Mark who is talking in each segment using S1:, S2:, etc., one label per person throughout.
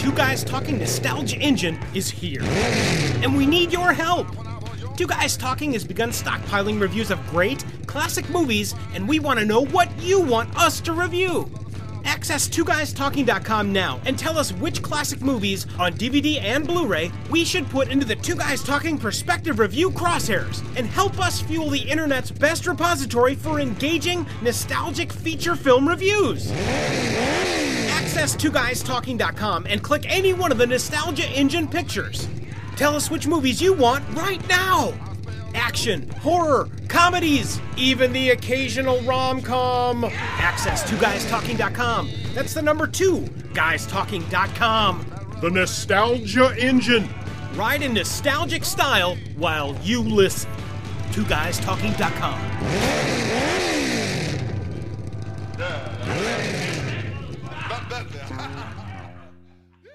S1: Two Guys Talking Nostalgia Engine is here. And we need your help. Two Guys Talking has begun stockpiling reviews of great, classic movies, and we want to know what you want us to review. Access twoguystalking.com now and tell us which classic movies on DVD and Blu-ray we should put into the Two Guys Talking Perspective Review crosshairs and help us fuel the internet's best repository for engaging, nostalgic feature film reviews. Access 2GuysTalking.com and click any one of the Nostalgia Engine pictures. Tell us which movies you want right now! Action, horror, comedies, even the occasional rom com. Access 2GuysTalking.com. That's the number two, GuysTalking.com. The Nostalgia Engine. Ride in nostalgic style while you listen. 2GuysTalking.com.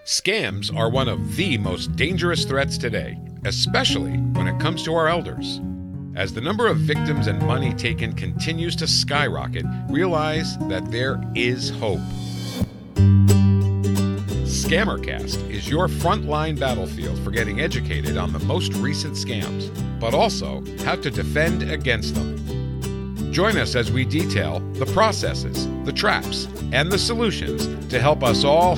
S2: Scams are one of the most dangerous threats today, especially when it comes to our elders. As the number of victims and money taken continues to skyrocket, realize that there is hope. Scammercast is your frontline battlefield for getting educated on the most recent scams, but also how to defend against them. Join us as we detail the processes, the traps, and the solutions to help us all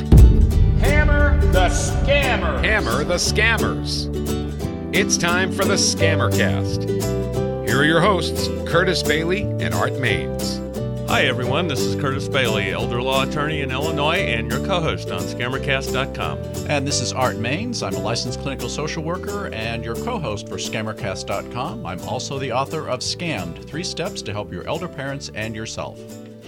S3: Hammer the scammer.
S2: hammer the scammers. It's time for the Scammercast. Here are your hosts, Curtis Bailey and Art Maines.
S4: Hi, everyone. This is Curtis Bailey, elder law attorney in Illinois, and your co host on Scammercast.com.
S5: And this is Art Maines. I'm a licensed clinical social worker and your co host for Scammercast.com. I'm also the author of Scammed Three Steps to Help Your Elder Parents and Yourself.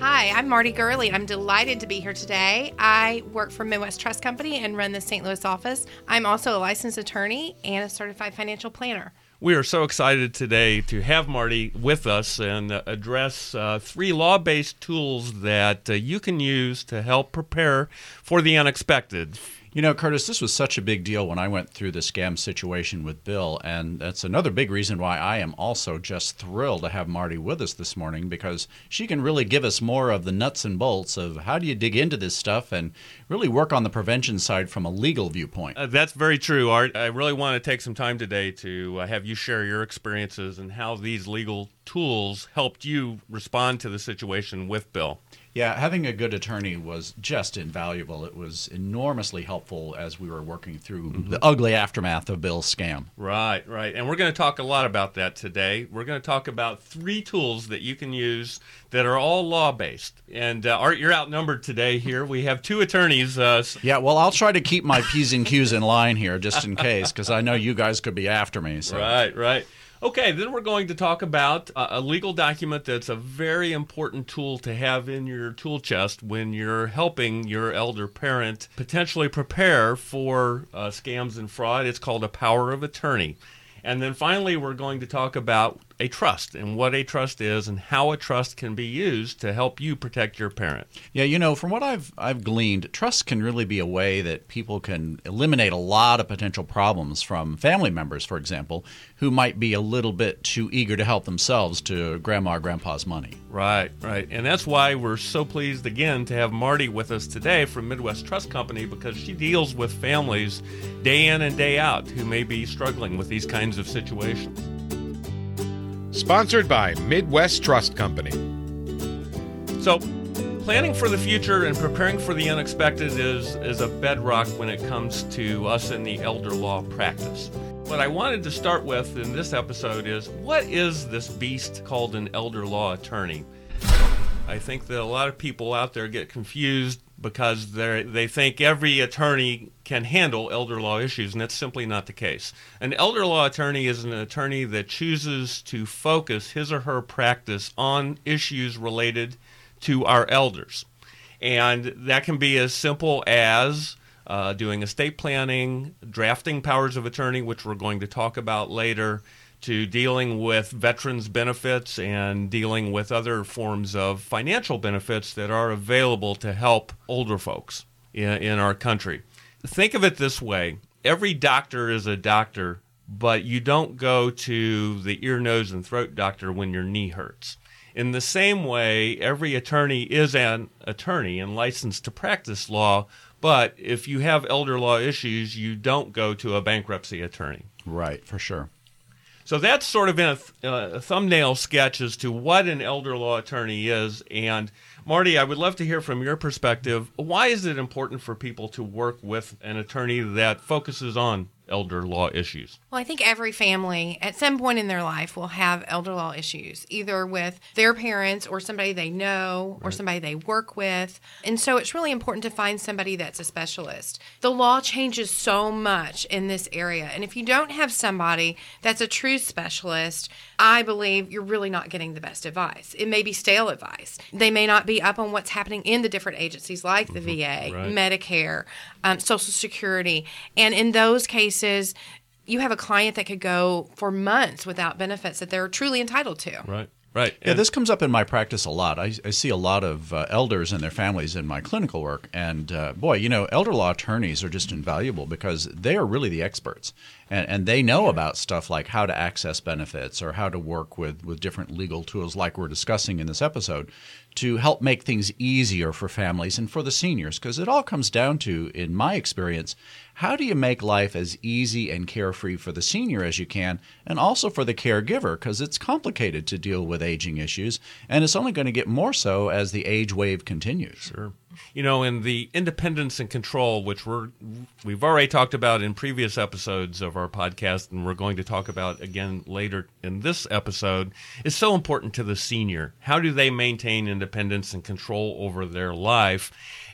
S6: Hi, I'm Marti Gurley. I'm delighted to be here today. I work for Midwest Trust Company and run the St. Louis office. I'm also a licensed attorney and a certified financial planner.
S4: We are so excited today to have Marti with us and address uh, three law based tools that uh, you can use to help prepare for the unexpected.
S5: You know, Curtis, this was such a big deal when I went through the scam situation with Bill, and that's another big reason why I am also just thrilled to have Marti with us this morning because she can really give us more of the nuts and bolts of how do you dig into this stuff and really work on the prevention side from a legal viewpoint.
S4: Uh, that's very true, Art. I really want to take some time today to uh, have you share your experiences and how these legal tools helped you respond to the situation with Bill.
S5: Yeah, having a good attorney was just invaluable. It was enormously helpful as we were working through the ugly aftermath of Bill's scam.
S4: Right, right. And we're going to talk a lot about that today. We're going to talk about three tools that you can use that are all law based. And uh, Art, you're outnumbered today here. We have two attorneys. Uh,
S5: Yeah, well, I'll try to keep my P's and Q's in line here just in case, because I know you guys could be after me. So.
S4: Right, right. Okay, then we're going to talk about uh, a legal document that's a very important tool to have in your tool chest when you're helping your elder parent potentially prepare for uh, scams and fraud. It's called a power of attorney. And then finally, we're going to talk about a trust and what a trust is and how a trust can be used to help you protect your parent.
S5: Yeah, you know, from what I've I've gleaned, trust can really be a way that people can eliminate a lot of potential problems from family members, for example, who might be a little bit too eager to help themselves to grandma or grandpa's money.
S4: Right, right. And that's why we're so pleased again to have Marti with us today from Midwest Trust Company because she deals with families day in and day out who may be struggling with these kinds of situations.
S2: Sponsored by Midwest Trust Company.
S4: So, planning for the future and preparing for the unexpected is, is a bedrock when it comes to us in the elder law practice. What I wanted to start with in this episode is what is this beast called an elder law attorney? I think that a lot of people out there get confused because they they think every attorney can handle elder law issues, and that's simply not the case. An elder law attorney is an attorney that chooses to focus his or her practice on issues related to our elders, and that can be as simple as uh, doing estate planning, drafting powers of attorney, which we're going to talk about later, to dealing with veterans benefits and dealing with other forms of financial benefits that are available to help older folks in, in our country. Think of it this way every doctor is a doctor, but you don't go to the ear, nose, and throat doctor when your knee hurts. In the same way, every attorney is an attorney and licensed to practice law, but if you have elder law issues, you don't go to a bankruptcy attorney.
S5: Right, for sure.
S4: So that's sort of been a, th- uh, a thumbnail sketch as to what an elder law attorney is. And Marti, I would love to hear from your perspective. Why is it important for people to work with an attorney that focuses on elder law issues?
S6: Well, I think every family at some point in their life will have elder law issues, either with their parents or somebody they know or somebody they work with. And so it's really important to find somebody that's a specialist. The law changes so much in this area. And if you don't have somebody that's a true specialist, I believe you're really not getting the best advice. It may be stale advice. They may not be up on what's happening in the different agencies like the VA,
S4: Right.
S6: Medicare, um, Social Security. And in those cases, you have a client that could go for months without benefits that they're truly entitled to.
S4: Right. Right.
S5: Yeah, this comes up in my practice a lot. I, I see a lot of uh, elders and their families in my clinical work. And uh, boy, you know, elder law attorneys are just invaluable because they are really the experts. And, and they know about stuff like how to access benefits or how to work with, with different legal tools, like we're discussing in this episode, to help make things easier for families and for the seniors. Because it all comes down to, in my experience, how do you make life as easy and carefree for the senior as you can, and also for the caregiver? Because it's complicated to deal with aging issues, and it's only going to get more so as the age wave continues.
S4: Sure. You know, in the independence and control, which we're we've already talked about in previous episodes of our podcast, and we're going to talk about again later in this episode, is so important to the senior. How do they maintain independence and control over their life?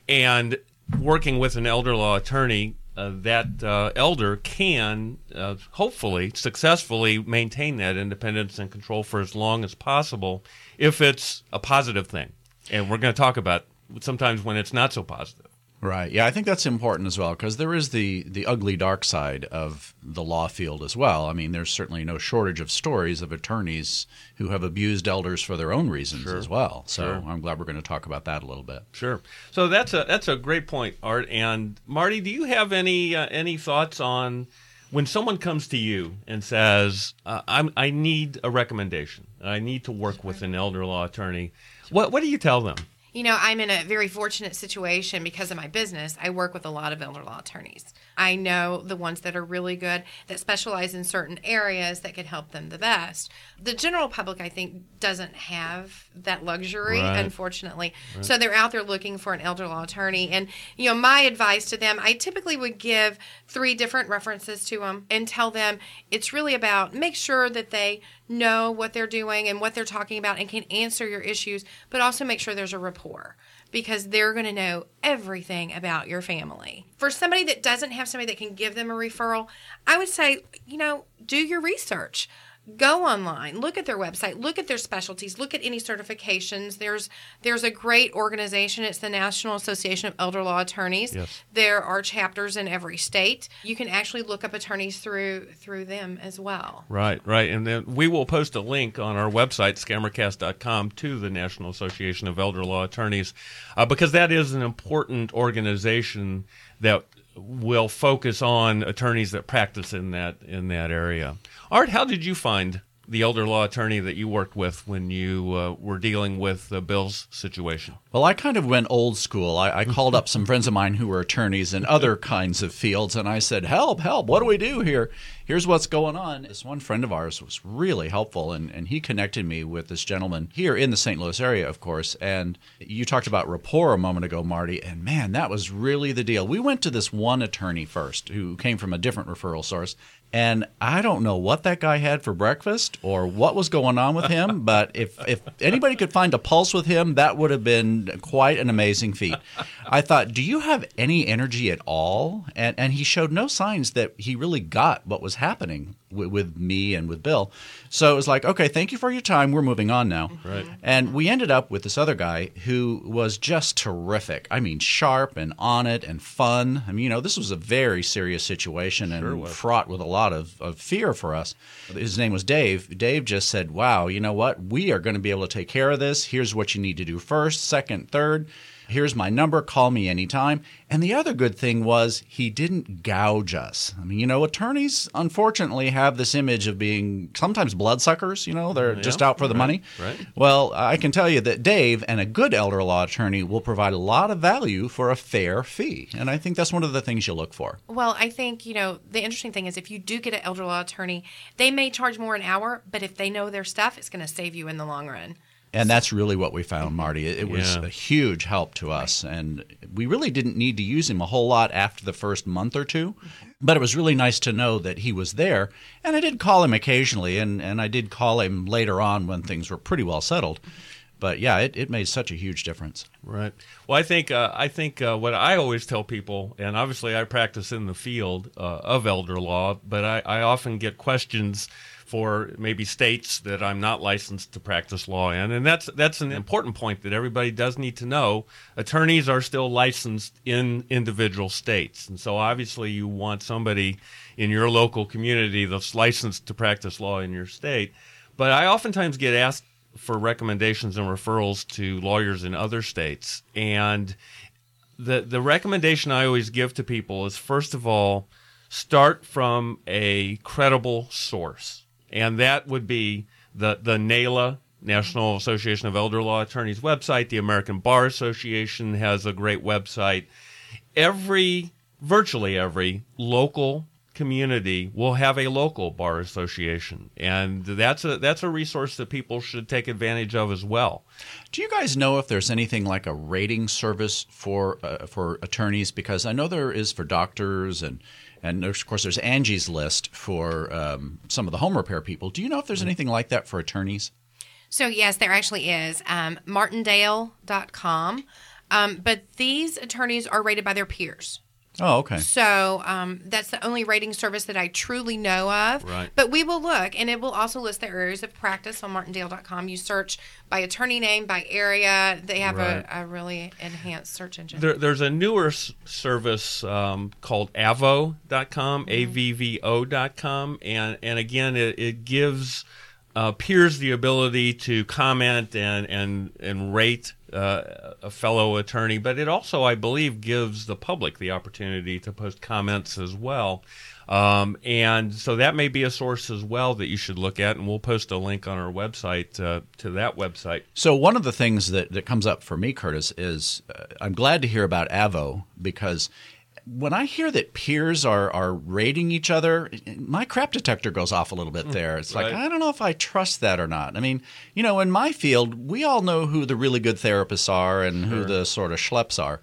S4: And working with an elder law attorney, uh, that uh, elder can uh, hopefully successfully maintain that independence and control for as long as possible if it's a positive thing. And we're going to talk about sometimes when it's not so positive.
S5: Right. Yeah, I think that's important as well because there is the the ugly dark side of the law field as well. I mean, there's certainly no shortage of stories of attorneys who have abused elders for their own reasons as well. So
S4: Sure.
S5: I'm glad we're going to talk about that a little bit.
S4: Sure. So that's a that's a great point, Art. And Marti, do you have any uh, any thoughts on when someone comes to you and says, uh, "I'm I need a recommendation. I need to work with an elder law attorney." What what do you tell them?
S6: You know, I'm in a very fortunate situation because of my business. I work with a lot of elder law attorneys. I know the ones that are really good, that specialize in certain areas that could help them the best. The general public, I think, doesn't have that luxury,
S4: Right.
S6: unfortunately. So they're out there looking for an elder law attorney. And, you know, my advice to them, I typically would give three different references to them and tell them it's really about make sure that they know what they're doing and what they're talking about and can answer your issues, but also make sure there's a rapport because they're going to know everything about your family. For somebody that doesn't have somebody that can give them a referral, I would say, you know, do your research. Go online, look at their website, look at their specialties, look at any certifications. There's there's a great organization. It's the National Association of Elder Law Attorneys.
S4: Yes.
S6: There are chapters in every state. You can actually look up attorneys through through them as well.
S4: Right, right. And then we will post a link on our website, scammercast.com, to the National Association of Elder Law Attorneys, uh, because that is an important organization that will focus on attorneys that practice in that in that area. Art, how did you find the elder law attorney that you worked with when you uh, were dealing with uh, Bill's situation?
S5: Well, I kind of went old school. I, I called up some friends of mine who were attorneys in other kinds of fields, and I said, "Help, help! What do we do here? Here's what's going on." This one friend of ours was really helpful, and, and he connected me with this gentleman here in the St. Louis area, of course. And you talked about rapport a moment ago, Marti, and man, that was really the deal. We went to this one attorney first, who came from a different referral source, and I don't know what that guy had for breakfast or what was going on with him, but if, if anybody could find a pulse with him, that would have been quite an amazing feat. I thought, do you have any energy at all? And, and he showed no signs that he really got what was happening with, with me and with Bill. So it was like, okay, thank you for your time. We're moving on now. Mm-hmm.
S4: Right.
S5: And we ended up with this other guy who was just terrific. I mean, sharp and on it and fun. I mean, you know, this was a very serious situation and fraught with a lot of, of fear for us. His name was Dave. Dave just said, wow, you know what? We are going to be able to take care of this. Here's what you need to do first, second, third. Here's my number. Call me anytime. And the other good thing was he didn't gouge us. I mean, you know, attorneys unfortunately have this image of being sometimes bloodsuckers. You know, they're mm, just out for the money.
S4: right.
S5: Well, I can tell you that Dave and a good elder law attorney will provide a lot of value for a fair fee. And I think that's one of the things you look for.
S6: Well, I think, you know, the interesting thing is if you do get an elder law attorney, they may charge more an hour, but if they know their stuff, it's going to save you in the long run.
S5: And that's really what we found, Marti. It, it was
S4: Yeah.
S5: a huge help to us. And we really didn't need to use him a whole lot after the first month or two. But it was really nice to know that he was there. And I did call him occasionally, and, and I did call him later on when things were pretty well settled. But yeah, it, it made such a huge difference.
S4: Right. Well, I think uh, I think uh, what I always tell people, and obviously I practice in the field uh, of elder law, but I, I often get questions for maybe states that I'm not licensed to practice law in, and that's that's an important point that everybody does need to know. Attorneys are still licensed in individual states, and so obviously you want somebody in your local community that's licensed to practice law in your state. But I oftentimes get asked for recommendations and referrals to lawyers in other states. And the the recommendation I always give to people is first of all, start from a credible source. And that would be the the NAELA National Association of Elder Law Attorneys website, the American Bar Association has a great website. Every virtually every local community will have a local bar association and that's a that's a resource that people should take advantage of as well
S5: Do you guys know if there's anything like a rating service for uh, for attorneys? Because I know there is for doctors and and of course there's Angie's List for um, some of the home repair people. Do you know if there's anything like that for attorneys?
S6: So, yes, there actually is. Um, martindale.com. Um, but these attorneys are rated by their peers.
S5: Oh, okay.
S6: So um, that's the only rating service that I truly know of.
S4: Right.
S6: But we will look, and it will also list the areas of practice on martindale.com. You search by attorney name, by area. They have
S4: Right.
S6: a, a really enhanced search engine.
S4: There, there's a newer s- service um, called avvo.com, A-V-V-O.com, and, and again, it, it gives uh, peers the ability to comment and, and, and rate uh, a fellow attorney, but it also, I believe, gives the public the opportunity to post comments as well. Um, and so that may be a source as well that you should look at, and we'll post a link on our website uh, to that website.
S5: So one of the things that, that comes up for me, Curtis, is uh, I'm glad to hear about Avvo because when I hear that peers are, are rating each other, my crap detector goes off a little bit there. It's like,
S4: Right.
S5: I don't know if I trust that or not. I mean, you know, in my field, we all know who the really good therapists are and who the sort of schleps are.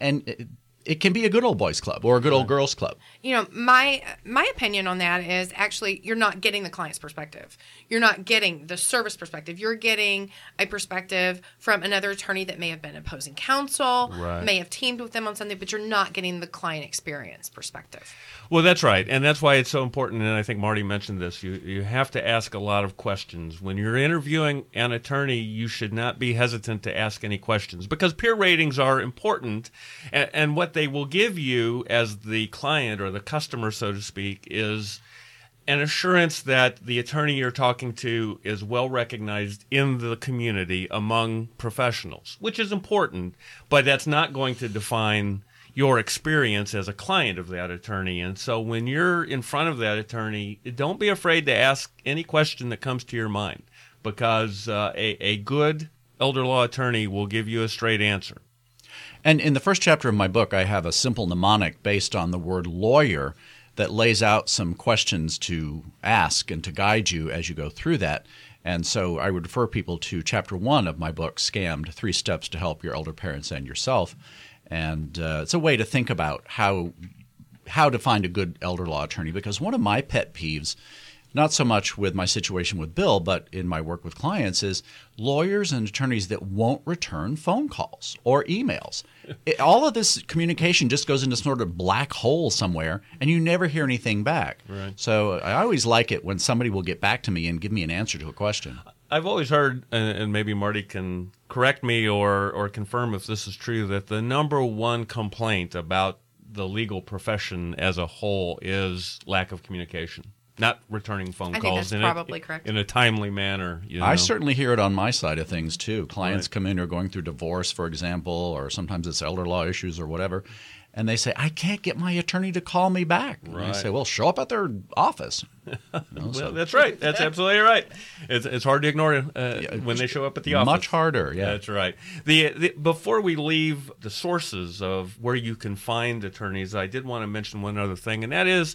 S5: And it, it can be a good old boys club or a good old girls club.
S6: You know my my opinion on that is actually you're not getting the client's perspective you're not getting the service perspective you're getting a perspective from another attorney that may have been opposing counsel
S4: Right.
S6: may have teamed with them on something but you're not getting the client experience perspective
S4: Well, that's right, and that's why it's so important. And I think Marti mentioned this. You you have to ask a lot of questions when you're interviewing an attorney. You should not be hesitant to ask any questions because peer ratings are important, and, and what they will give you as the client or the customer, so to speak, is an assurance that the attorney you're talking to is well recognized in the community among professionals, which is important, but that's not going to define your experience as a client of that attorney. And so when you're in front of that attorney, don't be afraid to ask any question that comes to your mind because uh, a, a good elder law attorney will give you a straight answer.
S5: And in the first chapter of my book, I have a simple mnemonic based on the word lawyer that lays out some questions to ask and to guide you as you go through that. And so I would refer people to chapter one of my book, Scammed Three Steps to Help Your Elder Parents and Yourself. And uh, it's a way to think about how how to find a good elder law attorney because one of my pet peeves not so much with my situation with Bill, but in my work with clients, is lawyers and attorneys that won't return phone calls or emails. It, all of this communication just goes into sort of black hole somewhere, and you never hear anything back.
S4: Right.
S5: So I always like it when somebody will get back to me and give me an answer to a question.
S4: I've always heard, and and maybe Marti can correct me or, or confirm if this is true, that the number one complaint about the legal profession as a whole is lack of communication. Not returning phone
S6: I think
S4: calls
S6: that's
S4: in
S6: probably
S4: a,
S6: correct.
S4: in a timely manner. You know?
S5: I certainly hear it on my side of things too. Clients
S4: Right.
S5: come in who are going through divorce, for example, or sometimes it's elder law issues or whatever, and they say, "I can't get my attorney to call me back." And I say, "Well, show up at their office." You know, so
S4: Well, that's right. That's absolutely right. It's, it's hard to ignore uh, when they show up at the office.
S5: much harder. Yeah.
S4: That's right. The, the before we leave the sources of where you can find attorneys, I did want to mention one other thing, and that is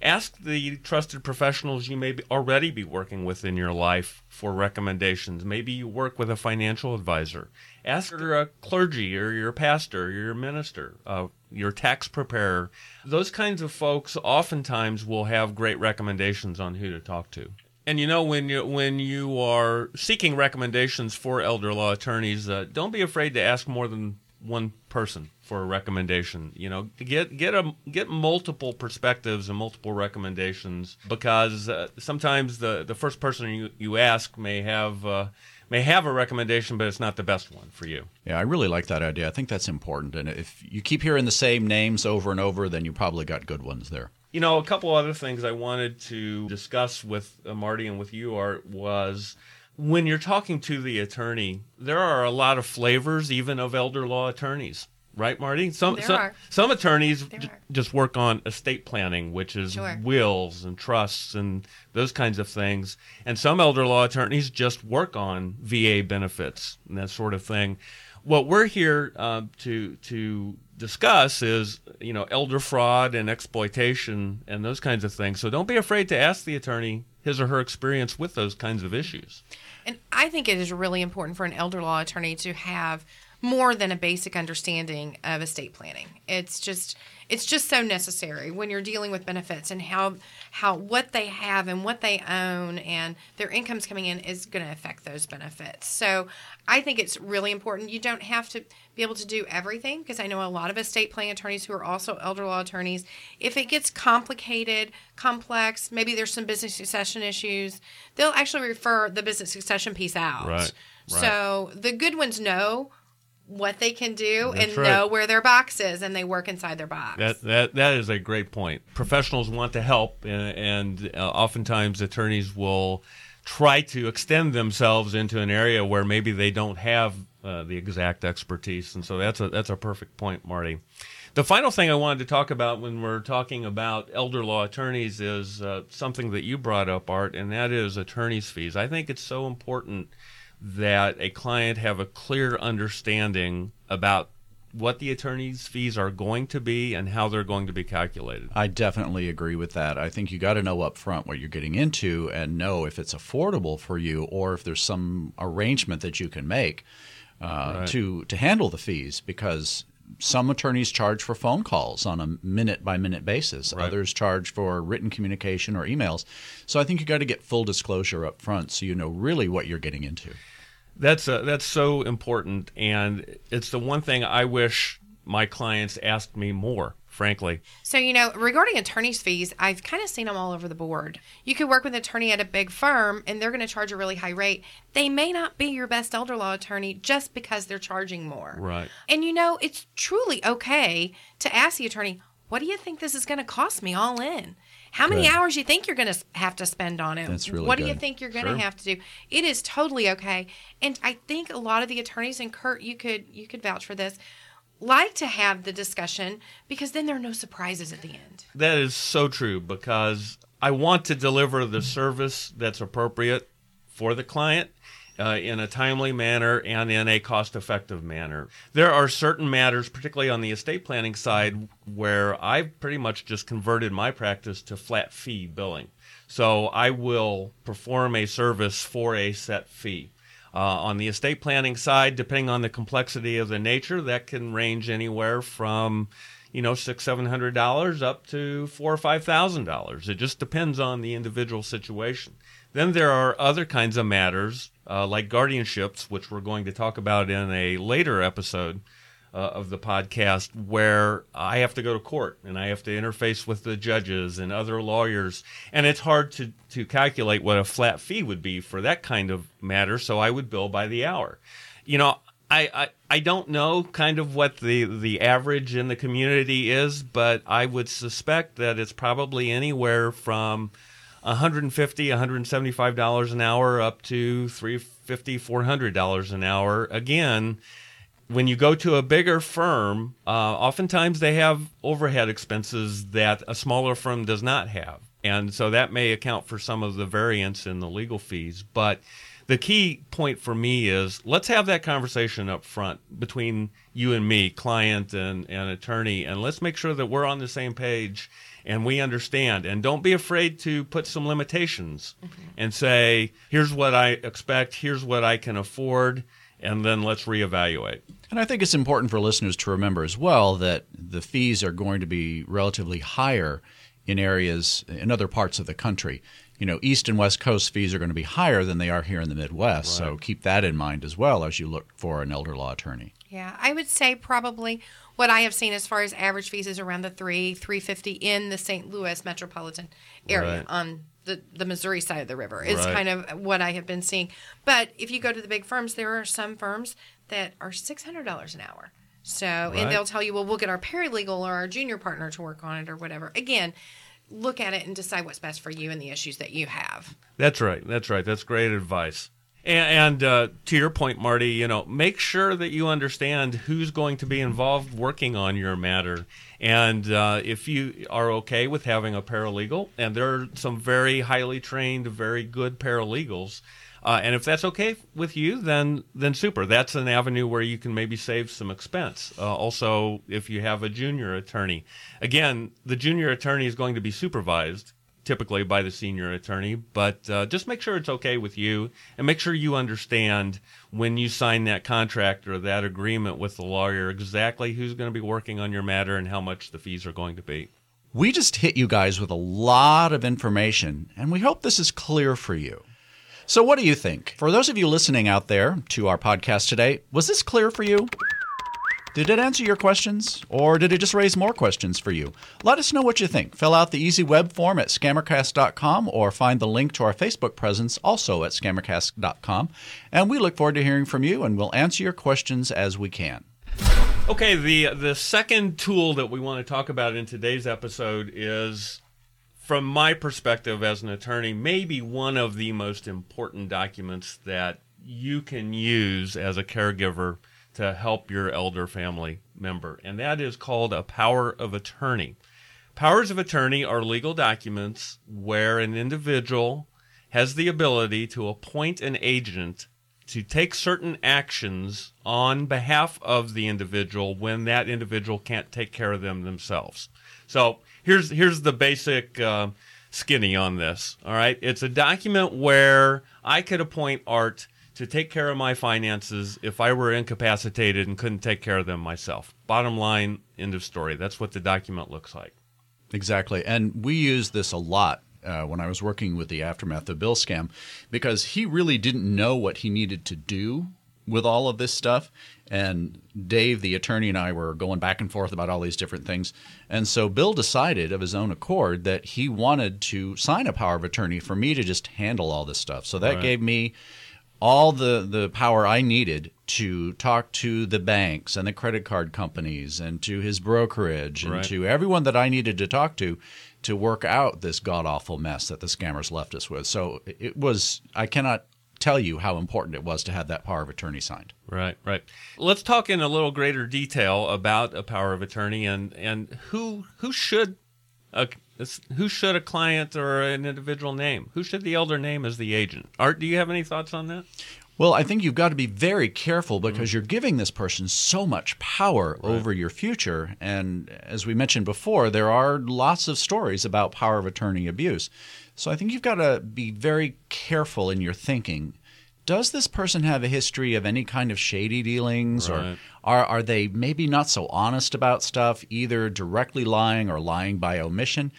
S4: ask the trusted professionals you may be already be working with in your life for recommendations. Maybe you work with a financial advisor. Ask your uh, clergy or your pastor, or your minister, uh, your tax preparer. Those kinds of folks oftentimes will have great recommendations on who to talk to. And you know when you when you are seeking recommendations for elder law attorneys, uh, don't be afraid to ask more than one person for a recommendation. You know, get get a get multiple perspectives and multiple recommendations because uh, sometimes the the first person you, you ask may have uh, may have a recommendation, but it's not the best one for you.
S5: Yeah, I really like that idea. I think that's important. And if you keep hearing the same names over and over, then you probably got good ones there.
S4: You know, a couple other things I wanted to discuss with uh, Marti and with you, Art, was when you're talking to the attorney, there are a lot of flavors, even of elder law attorneys. Right, Marti? Some
S6: There
S4: some,
S6: are.
S4: some attorneys j- just work on estate planning, which is
S6: Sure.
S4: wills and trusts and those kinds of things. And some elder law attorneys just work on VA benefits and that sort of thing. What we're here uh, to to discuss is you know elder fraud and exploitation and those kinds of things. So don't be afraid to ask the attorney his or her experience with those kinds of issues.
S6: And I think it is really important for an elder law attorney to have more than a basic understanding of estate planning. It's just it's just so necessary when you're dealing with benefits and how how what they have and what they own and their incomes coming in is going to affect those benefits. So I think it's really important. You don't have to be able to do everything because I know a lot of estate planning attorneys who are also elder law attorneys. If it gets complicated, complex, maybe there's some business succession issues, they'll actually refer the business succession piece out.
S4: Right, right.
S6: So the good ones know what they can do
S4: That's
S6: and
S4: right.
S6: know where their box is and they work inside their box.
S4: That that that is a great point. Professionals want to help, and, and uh, oftentimes attorneys will try to extend themselves into an area where maybe they don't have uh, the exact expertise, and so that's a that's a perfect point, Marti. The final thing I wanted to talk about when we're talking about elder law attorneys is uh, something that you brought up, Art, and that is attorneys' fees. I think it's so important that a client have a clear understanding about what the attorney's fees are going to be and how they're going to be calculated.
S5: I definitely agree with that. I think you got to know up front what you're getting into and know if it's affordable for you or if there's some arrangement that you can make uh,
S4: Right.
S5: to to handle the fees because some attorneys charge for phone calls on a minute by minute basis.
S4: Right.
S5: Others charge for written communication or emails. So I think you got to get full disclosure up front so you know really what you're getting into.
S4: That's uh, that's so important, and it's the one thing I wish my clients asked me more. Frankly,
S6: So, you know, regarding attorney's fees, I've kind of seen them all over the board. You could work with an attorney at a big firm and they're going to charge a really high rate. They may not be your best elder law attorney just because they're charging more.
S4: Right.
S6: And, you know, it's truly okay to ask the attorney, what do you think this is going to cost me all in? How many
S5: Good.
S6: hours you think you're going to have to spend on it?
S5: That's really
S6: What do you think you're going
S4: Sure.
S6: to have to do? It is totally okay. And I think a lot of the attorneys and Kurt, you could you could vouch for this, like to have the discussion because then there are no surprises at the end.
S4: that is so true because I want to deliver the service that's appropriate for the client. Uh, in a timely manner and in a cost effective manner. There are certain matters, particularly on the estate planning side, where I've pretty much just converted my practice to flat fee billing. So I will perform a service for a set fee. Uh, on the estate planning side, depending on the complexity of the nature, that can range anywhere from you know six seven hundred dollars up to four or five thousand dollars. It just depends on the individual situation. Then there are other kinds of matters uh, like guardianships, which we're going to talk about in a later episode uh, of the podcast, where I have to go to court and I have to interface with the judges and other lawyers, and it's hard to to calculate what a flat fee would be for that kind of matter. So I would bill by the hour. You know, I, I, I don't know kind of what the, the average in the community is, but I would suspect that it's probably anywhere from 150 $175 an hour up to $350 $400 an hour. Again, when you go to a bigger firm, uh, oftentimes they have overhead expenses that a smaller firm does not have. And so that may account for some of the variance in the legal fees. But the key point for me is let's have that conversation up front between you and me, client and, and attorney, and let's make sure that we're on the same page and we understand. And don't be afraid to put some limitations mm-hmm. and say, here's what I expect, here's what I can afford, and then let's reevaluate.
S5: And I think it's important for listeners to remember as well that the fees are going to be relatively higher in areas in other parts of the country. You know, East and West Coast fees are going to be higher than they are here in the Midwest. Right. So keep that in mind as well as you look for an elder law attorney.
S6: Yeah, I would say probably what I have seen as far as average fees is around the three, three fifty in the St. Louis metropolitan area right. on the, the Missouri side of the river is right. kind of what I have been seeing. But if you go to the big firms, there are some firms that are six hundred dollars an hour. So right. and they'll tell you, well, we'll get our paralegal or our junior partner to work on it or whatever. Again, look at it and decide what's best for you and the issues that you have.
S4: That's right. That's right. That's great advice. And, and uh, to your point, Marti, you know, make sure that you understand who's going to be involved working on your matter. And uh, if you are okay with having a paralegal, and there are some very highly trained, very good paralegals uh, and if that's okay with you, then then super. That's an avenue where you can maybe save some expense. Uh, also, if you have a junior attorney, again, the junior attorney is going to be supervised typically by the senior attorney, but uh, just make sure it's okay with you and make sure you understand when you sign that contract or that agreement with the lawyer exactly who's going to be working on your matter and how much the fees are going to be.
S5: We just hit you guys with a lot of information, and we hope this is clear for you. So, what do you think? For those of you listening out there to our podcast today, was this clear for you? Did it answer your questions, or did it just raise more questions for you? Let us know what you think. Fill out the easy web form at scammercast.com or find the link to our Facebook presence also at scammercast.com. And we look forward to hearing from you, and we'll answer your questions as we can.
S4: Okay, the the second tool that we want to talk about in today's episode is from my perspective as an attorney, maybe one of the most important documents that you can use as a caregiver to help your elder family member, and that is called a power of attorney. Powers of attorney are legal documents where an individual has the ability to appoint an agent to take certain actions on behalf of the individual when that individual can't take care of them themselves. So here's here's the basic uh, skinny on this. All right, it's a document where I could appoint Art to take care of my finances if I were incapacitated and couldn't take care of them myself. Bottom line, end of story. That's what the document looks like.
S5: Exactly, and we use this a lot uh, when I was working with the aftermath of Bill scam because he really didn't know what he needed to do with all of this stuff. And Dave, the attorney, and I were going back and forth about all these different things. And so Bill decided of his own accord that he wanted to sign a power of attorney for me to just handle all this stuff. So that right. gave me all the, the power I needed to talk to the banks and the credit card companies and to his brokerage and right. to everyone that I needed to talk to to work out this god awful mess that the scammers left us with. So it was, I cannot tell you how important it was to have that power of attorney signed.
S4: Right, right. Let's talk in a little greater detail about a power of attorney and and who who should a, who should a client or an individual name? Who should the elder name as the agent? Art, do you have any thoughts on that?
S5: Well, I think you've got to be very careful because mm-hmm. you're giving this person so much power right. over your future. And as we mentioned before, there are lots of stories about power of attorney abuse. So I think you've got to be very careful in your thinking. Does this person have a history of any kind of shady dealings, right. or are are they maybe not so honest about stuff, either directly lying or lying by omission?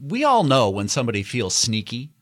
S5: We all know when somebody feels sneaky.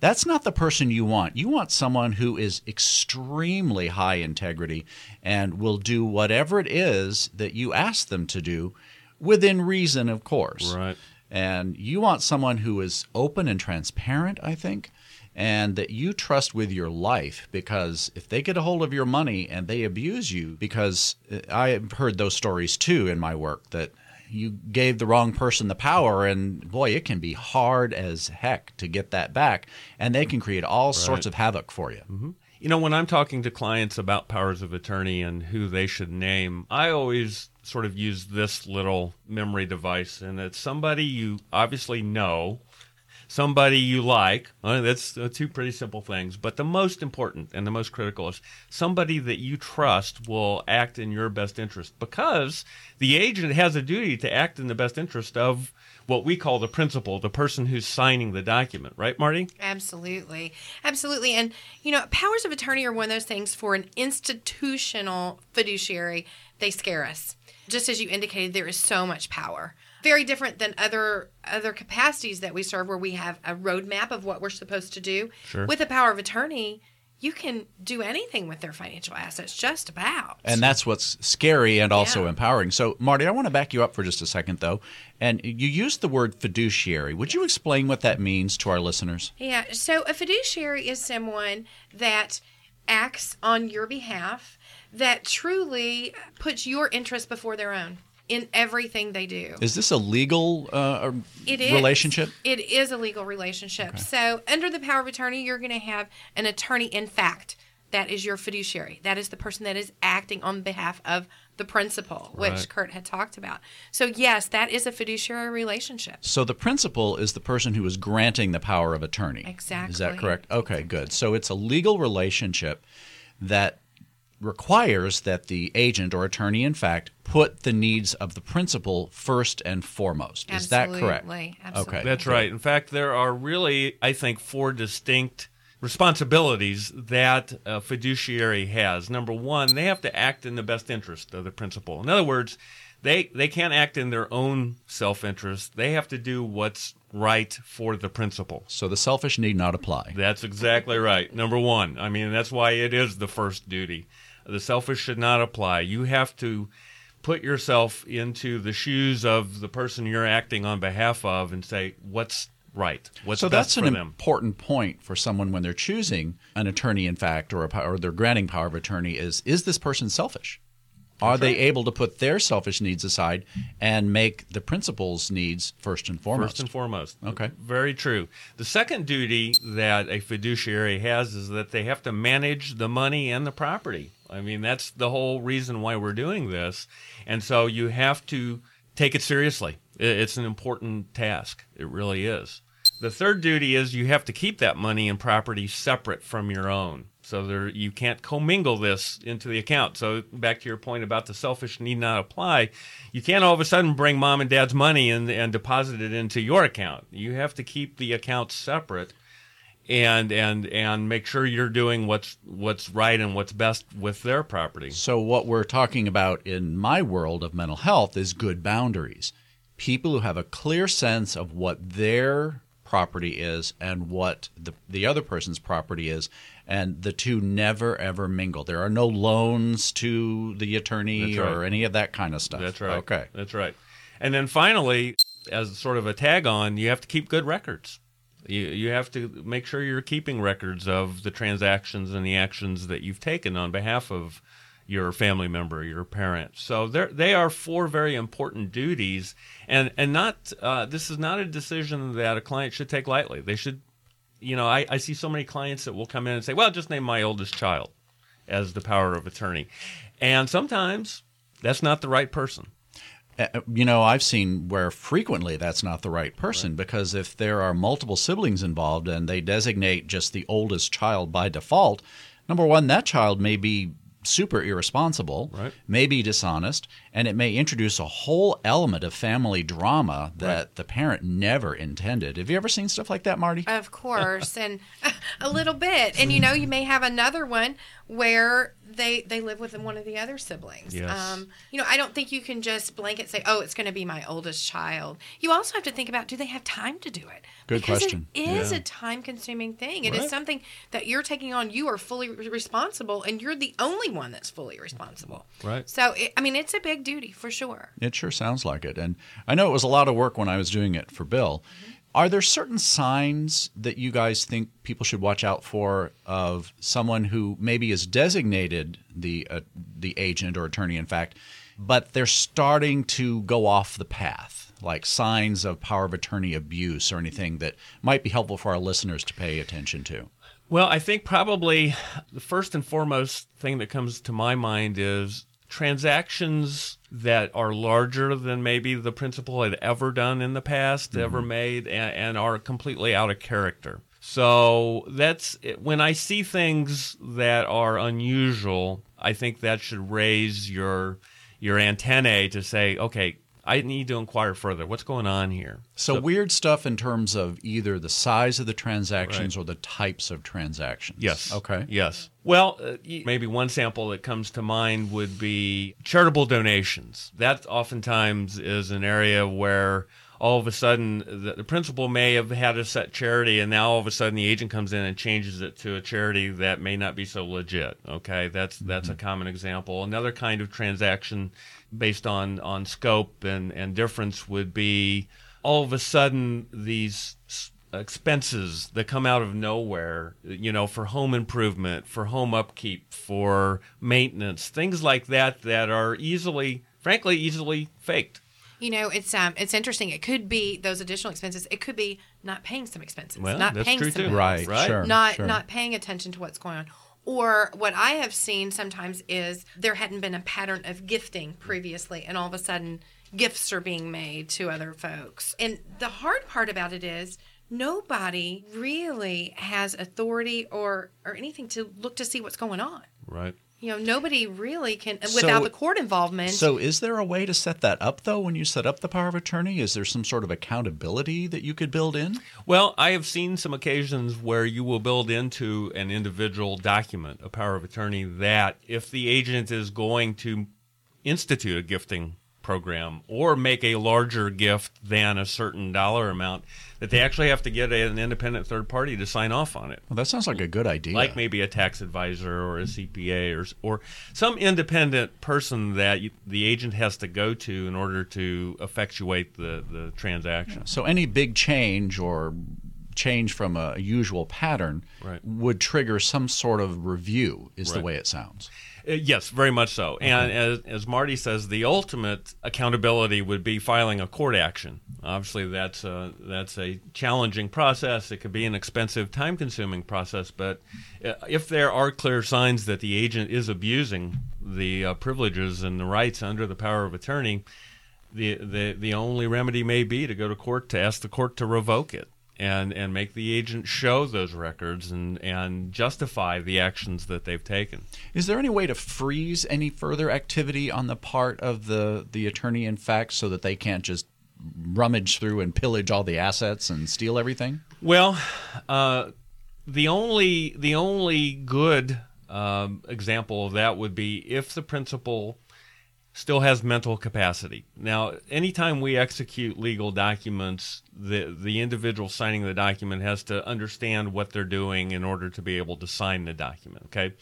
S5: That's not the person you want. You want someone who is extremely high integrity and will do whatever it is that you ask them to do within reason, of course.
S4: Right.
S5: And you want someone who is open and transparent, I think, and that you trust with your life because if they get a hold of your money and they abuse you, because I've heard those stories too in my work that you gave the wrong person the power, and boy, it can be hard as heck to get that back, and they can create all sorts of havoc for you.
S4: Mm-hmm. You know, when I'm talking to clients about powers of attorney and who they should name, I always sort of use this little memory device, and it's somebody you obviously know, somebody you like. Uh, that's uh, two pretty simple things. But the most important and the most critical is somebody that you trust will act in your best interest because the agent has a duty to act in the best interest of what we call the principal, the person who's signing the document, right, Marti?
S6: Absolutely. Absolutely. And, you know, powers of attorney are one of those things for an institutional fiduciary, they scare us. Just as you indicated, there is so much power. Very different than other other capacities that we serve where we have a roadmap of what we're supposed to do.
S4: Sure.
S6: With a power of attorney, you can do anything with their financial assets, just about.
S5: And that's what's scary and also
S6: Yeah.
S5: empowering. So, Marti, I want to back you up for just a second, though. And you used the word fiduciary. Would you explain what that means to our listeners?
S6: Yeah. So a fiduciary is someone that acts on your behalf, that truly puts your interest before their own in everything they do.
S5: Is this a legal uh,
S6: It is.
S5: relationship?
S6: It is a legal relationship. So, under the power of attorney, you're going to have an attorney in fact. That is your fiduciary. That is the person that is acting on behalf of the principal, which
S4: Right.
S6: Kurt had talked about. So, yes, that is a fiduciary relationship.
S5: So the principal is the person who is granting the power of attorney. Exactly. Is that correct? Okay, good. So it's a legal relationship that requires that the agent or attorney, in fact, put the needs of the principal first and foremost. Is that correct?
S6: Absolutely. Absolutely.
S5: Okay.
S4: That's right. In fact, there are really, I think, four distinct responsibilities that a fiduciary has. Number one, they have to act in the best interest of the principal. In other words, they they can't act in their own self interest. They have to do what's right for the principal.
S5: So the selfish need not apply.
S4: That's exactly right. Number one. I mean, that's why it is the first duty. The selfish should not apply. You have to put yourself into the shoes of the person you're acting on behalf of and say, what's right? What's
S5: so that's an
S4: them?
S5: important point for someone when they're choosing an attorney, in fact, or, a, or they're granting power of attorney is is this person selfish? Are they able to put their selfish needs aside and make the principal's needs first and foremost?
S4: First and foremost.
S5: Okay.
S4: Very true. The second duty that a fiduciary has is that they have to manage the money and the property. I mean, that's the whole reason why we're doing this. And so you have to take it seriously. It's an important task. It really is. The third duty is you have to keep that money and property separate from your own. So there, you can't commingle this into the account. So back to your point about the selfish need not apply, you can't all of a sudden bring mom and dad's money and, and deposit it into your account. You have to keep the accounts separate and and and make sure you're doing what's what's right and what's best with their property.
S5: So, what we're talking about in my world of mental health is good boundaries. People who have a clear sense of what their property is and what the, the other person's property is, and the two never ever mingle. There are no loans to the attorney
S4: right.
S5: or any of that kind of stuff.
S4: That's right.
S5: Okay.
S4: That's right. And then finally, as sort of a tag on, you have to keep good records. You you have to make sure you're keeping records of the transactions and the actions that you've taken on behalf of your family member, your parent. So they are four very important duties, and and not uh, this is not a decision that a client should take lightly. They should, you know, I, I see so many clients that will come in and say, well, just name my oldest child as the power of attorney, and sometimes that's not the right person.
S5: Uh, You know, I've seen where frequently that's not the right person because if there are multiple siblings involved and they designate just the oldest child by default, number one, that child may be super irresponsible,
S4: Right.
S5: may be dishonest, and it may introduce a whole element of family drama that the parent never intended. Have you ever seen stuff like that, Marti?
S6: Of course, and a little bit. And you know, you may have another one where they they live with one of the other siblings.
S4: Yes.
S6: Um, you know, I don't think you can just blanket say, "Oh, it's going to be my oldest child." You also have to think about, do they have time to do it?
S5: Good
S6: because
S5: question.
S6: It is
S4: Yeah.
S6: a time-consuming thing. It is
S4: Right.
S6: something that you're taking on. You are fully responsible, and you're the only one that's fully responsible.
S4: Right.
S6: So, it, I mean, it's a big duty for sure.
S5: It sure sounds like it. And I know it was a lot of work when I was doing it for Bill. Are there certain signs that you guys think people should watch out for of someone who maybe is designated the uh, the agent or attorney in fact but they're starting to go off the path, like signs of power of attorney abuse or anything that might be helpful for our listeners to pay attention to?
S4: Well, I think probably the first and foremost thing that comes to my mind is transactions that are larger than maybe the principal had ever done in the past, mm-hmm. ever made, and, and, are completely out of character. So that's when I see things that are unusual, I think that should raise your your antennae to say, okay, I need to inquire further. What's going on here?
S5: So, so weird stuff in terms of either the size of the transactions right. or the types of transactions.
S4: Yes.
S5: Okay.
S4: Yes. Well, uh, maybe one sample that comes to mind would be charitable donations. That oftentimes is an area where all of a sudden the, the, principal may have had a set charity and now all of a sudden the agent comes in and changes it to a charity that may not be so legit okay that's that's mm-hmm. a common example another kind of transaction based on on scope and and difference would be all of a sudden these expenses that come out of nowhere you know for home improvement for home upkeep for maintenance things like that that are easily frankly easily faked
S6: you know, it's um, it's interesting. It could be those additional expenses. It could be not paying some expenses,
S4: well,
S6: not paying some
S4: too.
S6: bills,
S5: right,
S4: right,
S5: sure,
S6: not
S5: sure.
S6: not paying attention to what's going on, or what I have seen sometimes is there hadn't been a pattern of gifting previously, and all of a sudden gifts are being made to other folks. And the hard part about it is nobody really has authority or or anything to look to see what's going on.
S4: Right.
S6: You know, nobody really can without so, the court involvement.
S5: So, is there a way to set that up though? When you set up the power of attorney, is there some sort of accountability that you could build in?
S4: Well, I have seen some occasions where you will build into an individual document a power of attorney that if the agent is going to institute a gifting program or make a larger gift than a certain dollar amount that they actually have to get an independent third party to sign off on it.
S5: Well, that sounds like a good idea.
S4: Like maybe a tax advisor or a CPA or or some independent person that you, the agent has to go to in order to effectuate the the transaction.
S5: So any big change or change from a usual pattern
S4: right.
S5: would trigger some sort of review is
S4: right.
S5: the way it sounds.
S4: Uh, yes, very much so. Okay. And as, as Marti says, the ultimate accountability would be filing a court action. Obviously, that's a, that's a challenging process. It could be an expensive, time consuming process. But uh, if there are clear signs that the agent is abusing the uh, privileges and the rights under the power of attorney, the, the, the only remedy may be to go to court to ask the court to revoke it and and make the agent show those records and and justify the actions that they've taken.
S5: Is there any way to freeze any further activity on the part of the the attorney in fact so that they can't just rummage through and pillage all the assets and steal everything?
S4: Well, uh, the only the only good um, example of that would be if the principal still has mental capacity. Now, anytime we execute legal documents, the the individual signing the document has to understand what they're doing in order to be able to sign the document. Okay.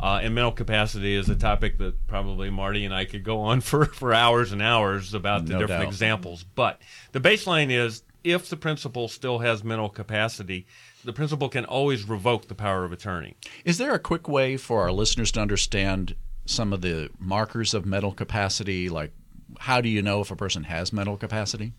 S4: Uh, and mental capacity is a topic that probably Marti and I could go on for, for hours and hours about the
S5: no
S4: different
S5: doubt.
S4: examples. But the baseline is if the principal still has mental capacity, the principal can always revoke the power of attorney.
S5: Is there a quick way for our listeners to understand some of the markers of mental capacity? Like, how do you know if a person has mental capacity?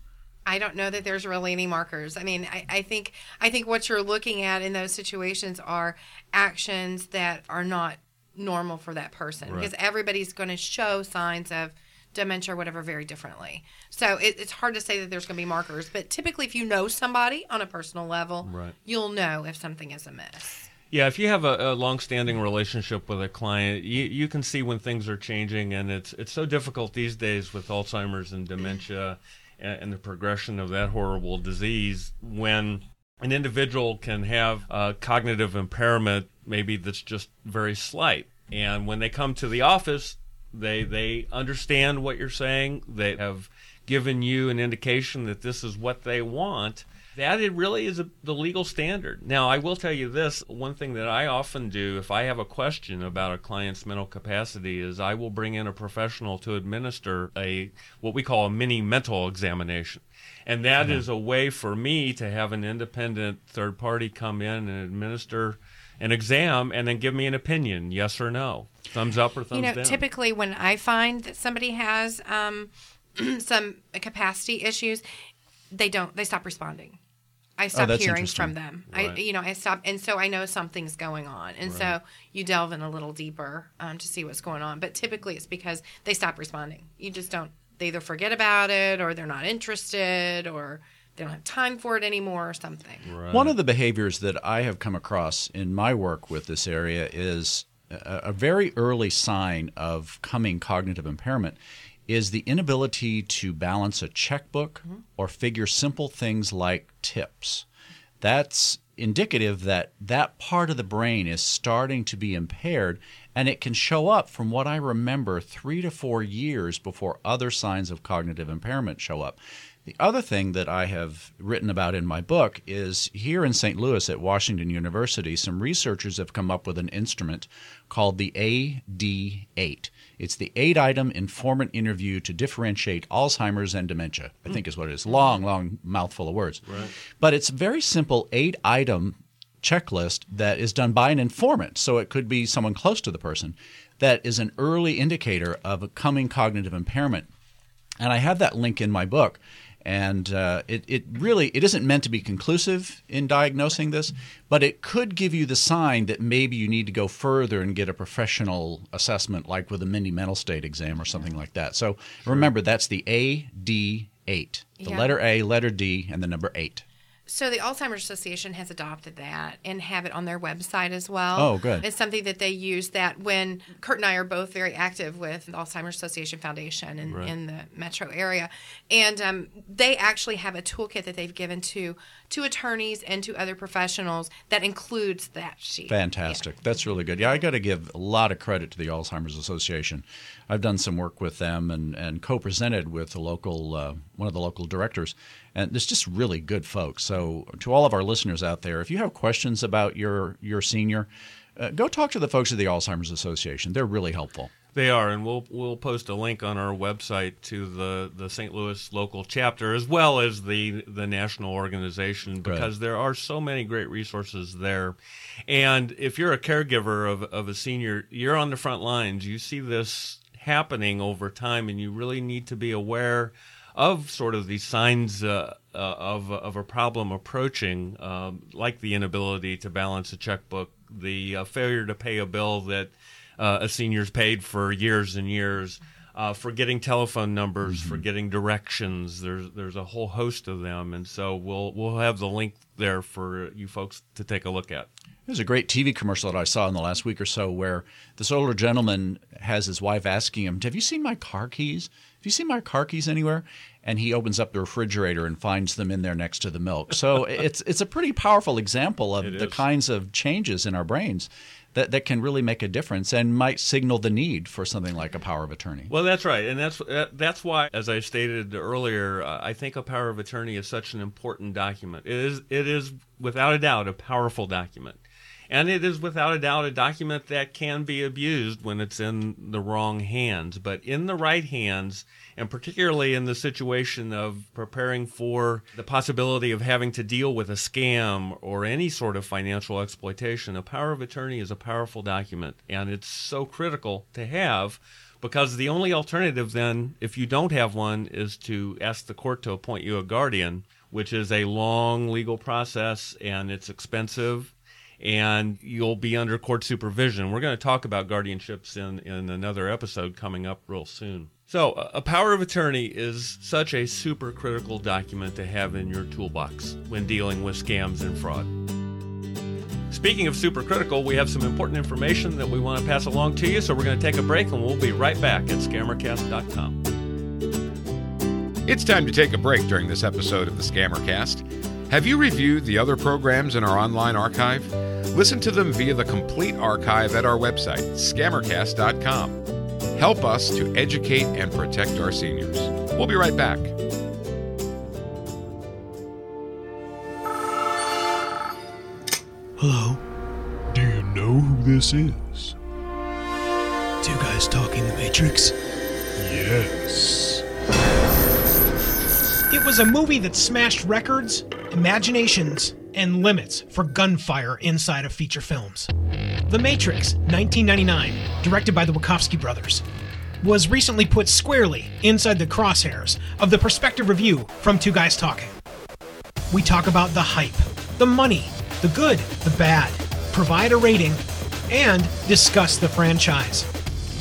S6: I don't know that there's really any markers. I mean, I, I, think I think what you're looking at in those situations are actions that are not normal for that person
S4: right.
S6: because everybody's going to show signs of dementia or whatever very differently. So it, it's hard to say that there's going to be markers, but typically, if you know somebody on a personal level,
S4: right.
S6: you'll know if something is amiss.
S4: Yeah, if you have a, a long-standing relationship with a client, you, you can see when things are changing, and it's it's so difficult these days with Alzheimer's and dementia, and, and the progression of that horrible disease. When an individual can have a cognitive impairment, maybe that's just very slight, and when they come to the office, they they understand what you're saying. They have given you an indication that this is what they want that it really is a, the legal standard. Now, I will tell you this one thing that I often do if I have a question about a client's mental capacity is I will bring in a professional to administer a what we call a mini mental examination. And that mm-hmm. is a way for me to have an independent third party come in and administer an exam and then give me an opinion, yes or no, thumbs up or thumbs
S6: you know,
S4: down.
S6: typically when I find that somebody has um, some capacity issues, they don't. They stop responding. I stop
S5: that's
S6: hearing from them. I, you know, I stop, and so I know something's going on, and so you delve in a little deeper um, to see what's going on. But typically, it's because they stop responding. You just don't. They either forget about it, or they're not interested, or they don't have time for it anymore, or something.
S5: One of the behaviors that I have come across in my work with this area is a, a very early sign of coming cognitive impairment is the inability to balance a checkbook mm-hmm. or figure simple things like tips. That's indicative that that part of the brain is starting to be impaired and it can show up from what I remember 3 to 4 years before other signs of cognitive impairment show up. The other thing that I have written about in my book is here in St. Louis at Washington University, some researchers have come up with an instrument called the AD8. It's the eight item informant interview to differentiate Alzheimer's and dementia, I think is what it is. Long, long mouthful of words. Right. But it's a very simple eight item checklist that is done by an informant. So it could be someone close to the person that is an early indicator of a coming cognitive impairment and I have that link in my book. And uh, it, it really it isn't meant to be conclusive in diagnosing this, but it could give you the sign that maybe you need to go further and get a professional assessment, like with a mini mental state exam or something like that. So remember, that's the AD8, the
S6: Yeah.
S5: letter A, letter D, and the number eight.
S6: So the Alzheimer's Association has adopted that and have it on their website as well.
S5: Oh, good.
S6: It's something that they use that when Kurt and I are both very active with the Alzheimer's Association Foundation in, in the metro area. And um, they actually have a toolkit that they've given to to attorneys and to other professionals that includes that sheet.
S5: Fantastic. That's really good. Yeah, I got to give a lot of credit to the Alzheimer's Association. I've done some work with them and, and co-presented with the local uh, one of the local directors, and it's just really good folks. So to all of our listeners out there, if you have questions about your your senior, uh, go talk to the folks at the Alzheimer's Association. They're really helpful.
S4: They are, and we'll we'll post a link on our website to the, the St. Louis local chapter as well as the the national organization because there are so many great resources there. And if you're a caregiver of, of a senior, you're on the front lines. You see this happening over time, and you really need to be aware of sort of these signs uh, uh, of of a problem approaching, um, like the inability to balance a checkbook, the uh, failure to pay a bill that uh, a senior's paid for years and years, uh, for getting telephone numbers, for getting directions. There's there's a whole host of them, and so we'll we'll have the link there for you folks to take a look at.
S5: There's a great TV commercial that I saw in the last week or so where this older gentleman has his wife asking him, Have you seen my car keys? Have you seen my car keys anywhere? And he opens up the refrigerator and finds them in there next to the milk. So it's it's a pretty powerful example of
S4: It
S5: the
S4: is.
S5: kinds of changes in our brains that, that can really make a difference and might signal the need for something like a power of attorney.
S4: Well, that's right, and that's that's why, as I stated earlier, uh, I think a power of attorney is such an important document. It is it is without a doubt a powerful document, and it is without a doubt a document that can be abused when it's in the wrong hands. But in the right hands, and particularly in the situation of preparing for the possibility of having to deal with a scam or any sort of financial exploitation, a power of attorney is a powerful document, and it's so critical to have because the only alternative then, if you don't have one, is to ask the court to appoint you a guardian, which is a long legal process and it's expensive and you'll be under court supervision. We're going to talk about guardianships in, in another episode coming up real soon. So, a power of attorney is such a super critical document to have in your toolbox when dealing with scams and fraud. Speaking of super critical, we have some important information that we want to pass along to you, so we're going to take a break and we'll be right back at scammercast.com.
S2: It's time to take a break during this episode of the Scammercast. Have you reviewed the other programs in our online archive? Listen to them via the complete archive at our website, scammercast.com. Help us to educate and protect our seniors. We'll be right back.
S7: Hello?
S8: Do you know who this is?
S7: Two guys talking the Matrix?
S8: Yes.
S1: It was a movie that smashed records, imaginations, and limits for gunfire inside of feature films. The Matrix, 1999, directed by the Wachowski brothers, was recently put squarely inside the crosshairs of the Perspective Review from Two Guys Talking. We talk about the hype, the money, the good, the bad, provide a rating, and discuss the franchise.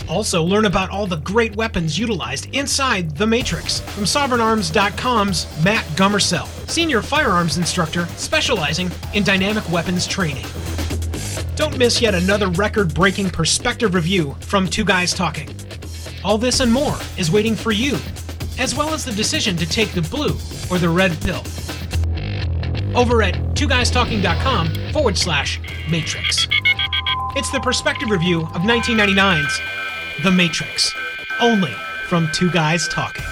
S1: Also, learn about all the great weapons utilized inside The Matrix from SovereignArms.com's Matt Gummersell, senior firearms instructor specializing in dynamic weapons training. Don't miss yet another record breaking perspective review from Two Guys Talking. All this and more is waiting for you, as well as the decision to take the blue or the red pill. Over at twoguystalking.com forward slash matrix. It's the perspective review of 1999's The Matrix, only from Two Guys Talking.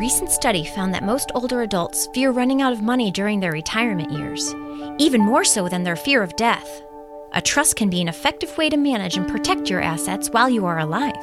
S9: Recent study found that most older adults fear running out of money during their retirement years, even more so than their fear of death. A trust can be an effective way to manage and protect your assets while you are alive.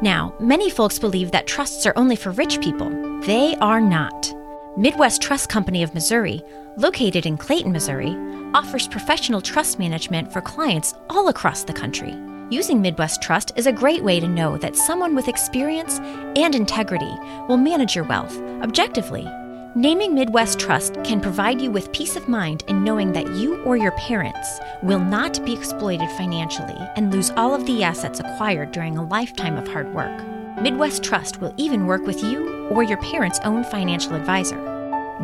S9: Now, many folks believe that trusts are only for rich people. They are not. Midwest Trust Company of Missouri, located in Clayton, Missouri, offers professional trust management for clients all across the country. Using Midwest Trust is a great way to know that someone with experience and integrity will manage your wealth objectively. Naming Midwest Trust can provide you with peace of mind in knowing that you or your parents will not be exploited financially and lose all of the assets acquired during a lifetime of hard work. Midwest Trust will even work with you or your parents' own financial advisor.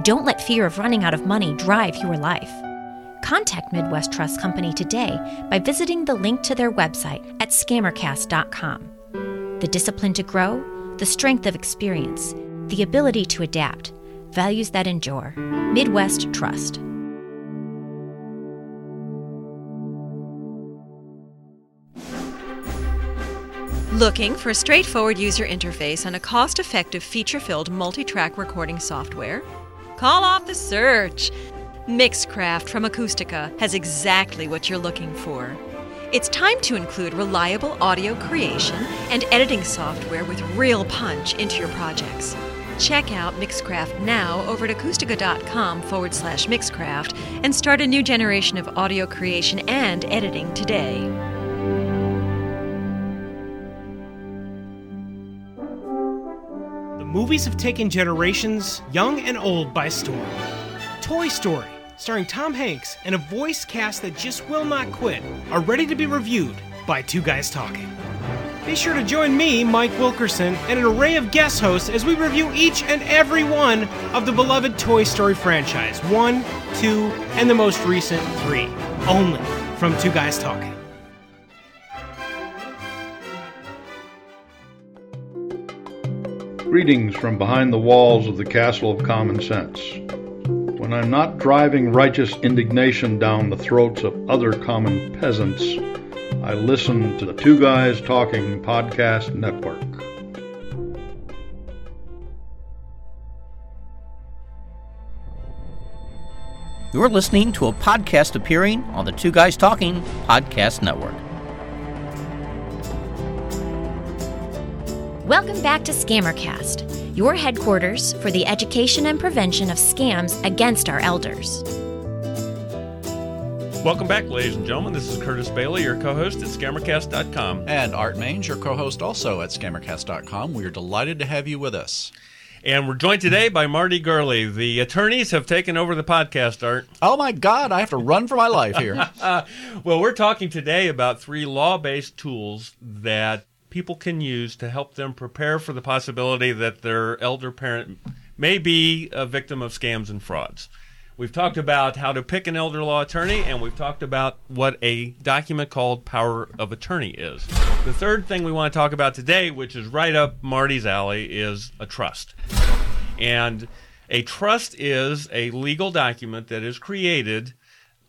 S9: Don't let fear of running out of money drive your life. Contact Midwest Trust Company today by visiting the link to their website at scammercast.com. The discipline to grow, the strength of experience, the ability to adapt, values that endure. Midwest Trust.
S10: Looking for a straightforward user interface and a cost effective feature filled multi track recording software? Call off the search! Mixcraft from Acoustica has exactly what you're looking for. It's time to include reliable audio creation and editing software with real punch into your projects. Check out Mixcraft now over at acoustica.com forward slash Mixcraft and start a new generation of audio creation and editing today.
S1: The movies have taken generations, young and old, by storm. Toy Story, starring Tom Hanks and a voice cast that just will not quit, are ready to be reviewed by Two Guys Talking. Be sure to join me, Mike Wilkerson, and an array of guest hosts as we review each and every one of the beloved Toy Story franchise one, two, and the most recent three. Only from Two Guys Talking.
S11: Greetings from behind the walls of the Castle of Common Sense. When I'm not driving righteous indignation down the throats of other common peasants, I listen to the Two Guys Talking Podcast Network.
S12: You're listening to a podcast appearing on the Two Guys Talking Podcast Network.
S9: Welcome back to Scammercast, your headquarters for the education and prevention of scams against our elders.
S4: Welcome back, ladies and gentlemen. This is Curtis Bailey, your co host at Scammercast.com.
S5: And Art Maines, your co host also at Scammercast.com. We are delighted to have you with us.
S4: And we're joined today by Marti Gurley. The attorneys have taken over the podcast, Art.
S5: Oh my God, I have to run for my life here.
S4: well, we're talking today about three law based tools that people can use to help them prepare for the possibility that their elder parent may be a victim of scams and frauds. We've talked about how to pick an elder law attorney, and we've talked about what a document called power of attorney is. The third thing we want to talk about today, which is right up Marti's alley, is a trust. And a trust is a legal document that is created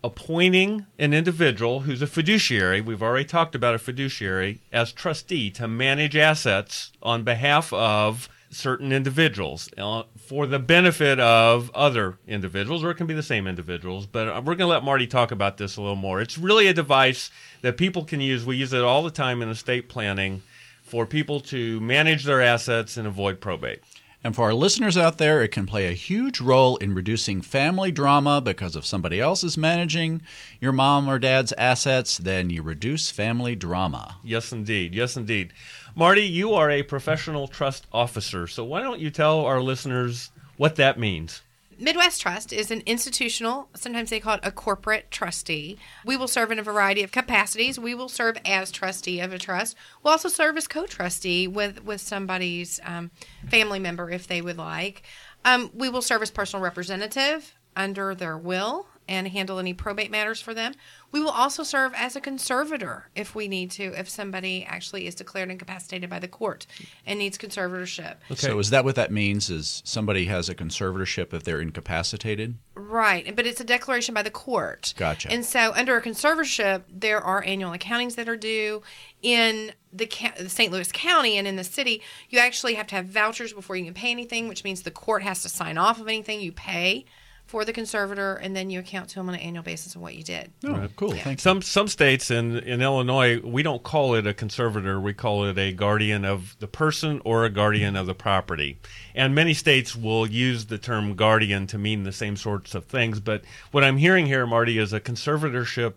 S4: appointing an individual who's a fiduciary, we've already talked about a fiduciary, as trustee to manage assets on behalf of certain individuals uh, for the benefit of other individuals, or it can be the same individuals. But uh, we're going to let Marti talk about this a little more. It's really a device that people can use. We use it all the time in estate planning for people to manage their assets and avoid probate.
S5: And for our listeners out there, it can play a huge role in reducing family drama because if somebody else is managing your mom or dad's assets, then you reduce family drama.
S4: Yes, indeed. Yes, indeed. Marti, you are a professional trust officer. So why don't you tell our listeners what that means?
S6: Midwest Trust is an institutional, sometimes they call it a corporate trustee. We will serve in a variety of capacities. We will serve as trustee of a trust. We'll also serve as co trustee with, with somebody's um, family member if they would like. Um, we will serve as personal representative under their will and handle any probate matters for them. We will also serve as a conservator if we need to, if somebody actually is declared incapacitated by the court and needs conservatorship.
S5: Okay. So is that what that means? Is somebody has a conservatorship if they're incapacitated?
S6: Right, but it's a declaration by the court.
S5: Gotcha.
S6: And so under a conservatorship, there are annual accountings that are due. In the, the St. Louis County and in the city, you actually have to have vouchers before you can pay anything, which means the court has to sign off of anything you pay for the conservator, and then you account to them on an annual basis of what you did.
S5: Oh, right. cool. Yeah.
S4: Some some states in in Illinois, we don't call it a conservator; we call it a guardian of the person or a guardian of the property. And many states will use the term guardian to mean the same sorts of things. But what I'm hearing here, Marti, is a conservatorship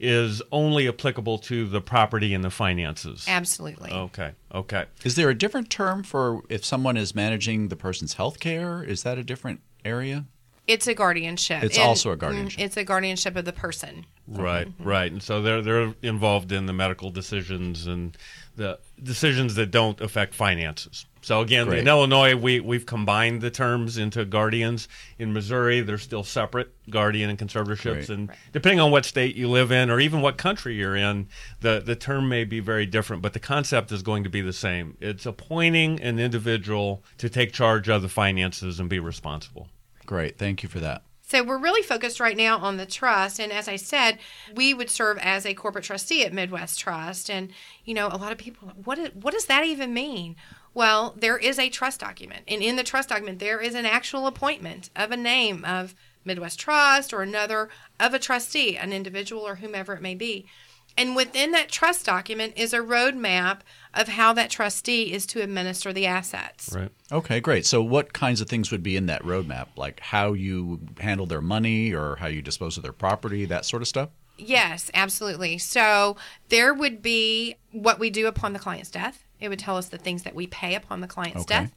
S4: is only applicable to the property and the finances.
S6: Absolutely.
S4: Okay. Okay.
S5: Is there a different term for if someone is managing the person's health care? Is that a different area?
S6: It's a guardianship.
S5: It's
S6: and,
S5: also a guardianship.
S6: It's a guardianship of the person.
S4: Right, mm-hmm. right. And so they're they're involved in the medical decisions and the decisions that don't affect finances. So again, Great. in Illinois, we we've combined the terms into guardians. In Missouri, they're still separate, guardian and conservatorships. Great. And right. depending on what state you live in, or even what country you're in, the the term may be very different, but the concept is going to be the same. It's appointing an individual to take charge of the finances and be responsible.
S5: Great. Thank you for that.
S6: So we're really focused right now on the trust. And as I said, we would serve as a corporate trustee at Midwest Trust. And, you know, a lot of people, what, is, what does that even mean? Well, there is a trust document. And in the trust document, there is an actual appointment of a name of Midwest Trust or another of a trustee, an individual or whomever it may be. And within that trust document is a roadmap of how that trustee is to administer the assets.
S4: Right.
S5: Okay, great. So, what kinds of things would be in that roadmap? Like how you handle their money or how you dispose of their property, that sort of stuff?
S6: Yes, absolutely. So, there would be what we do upon the client's death. It would tell us the things that we pay upon the client's okay. death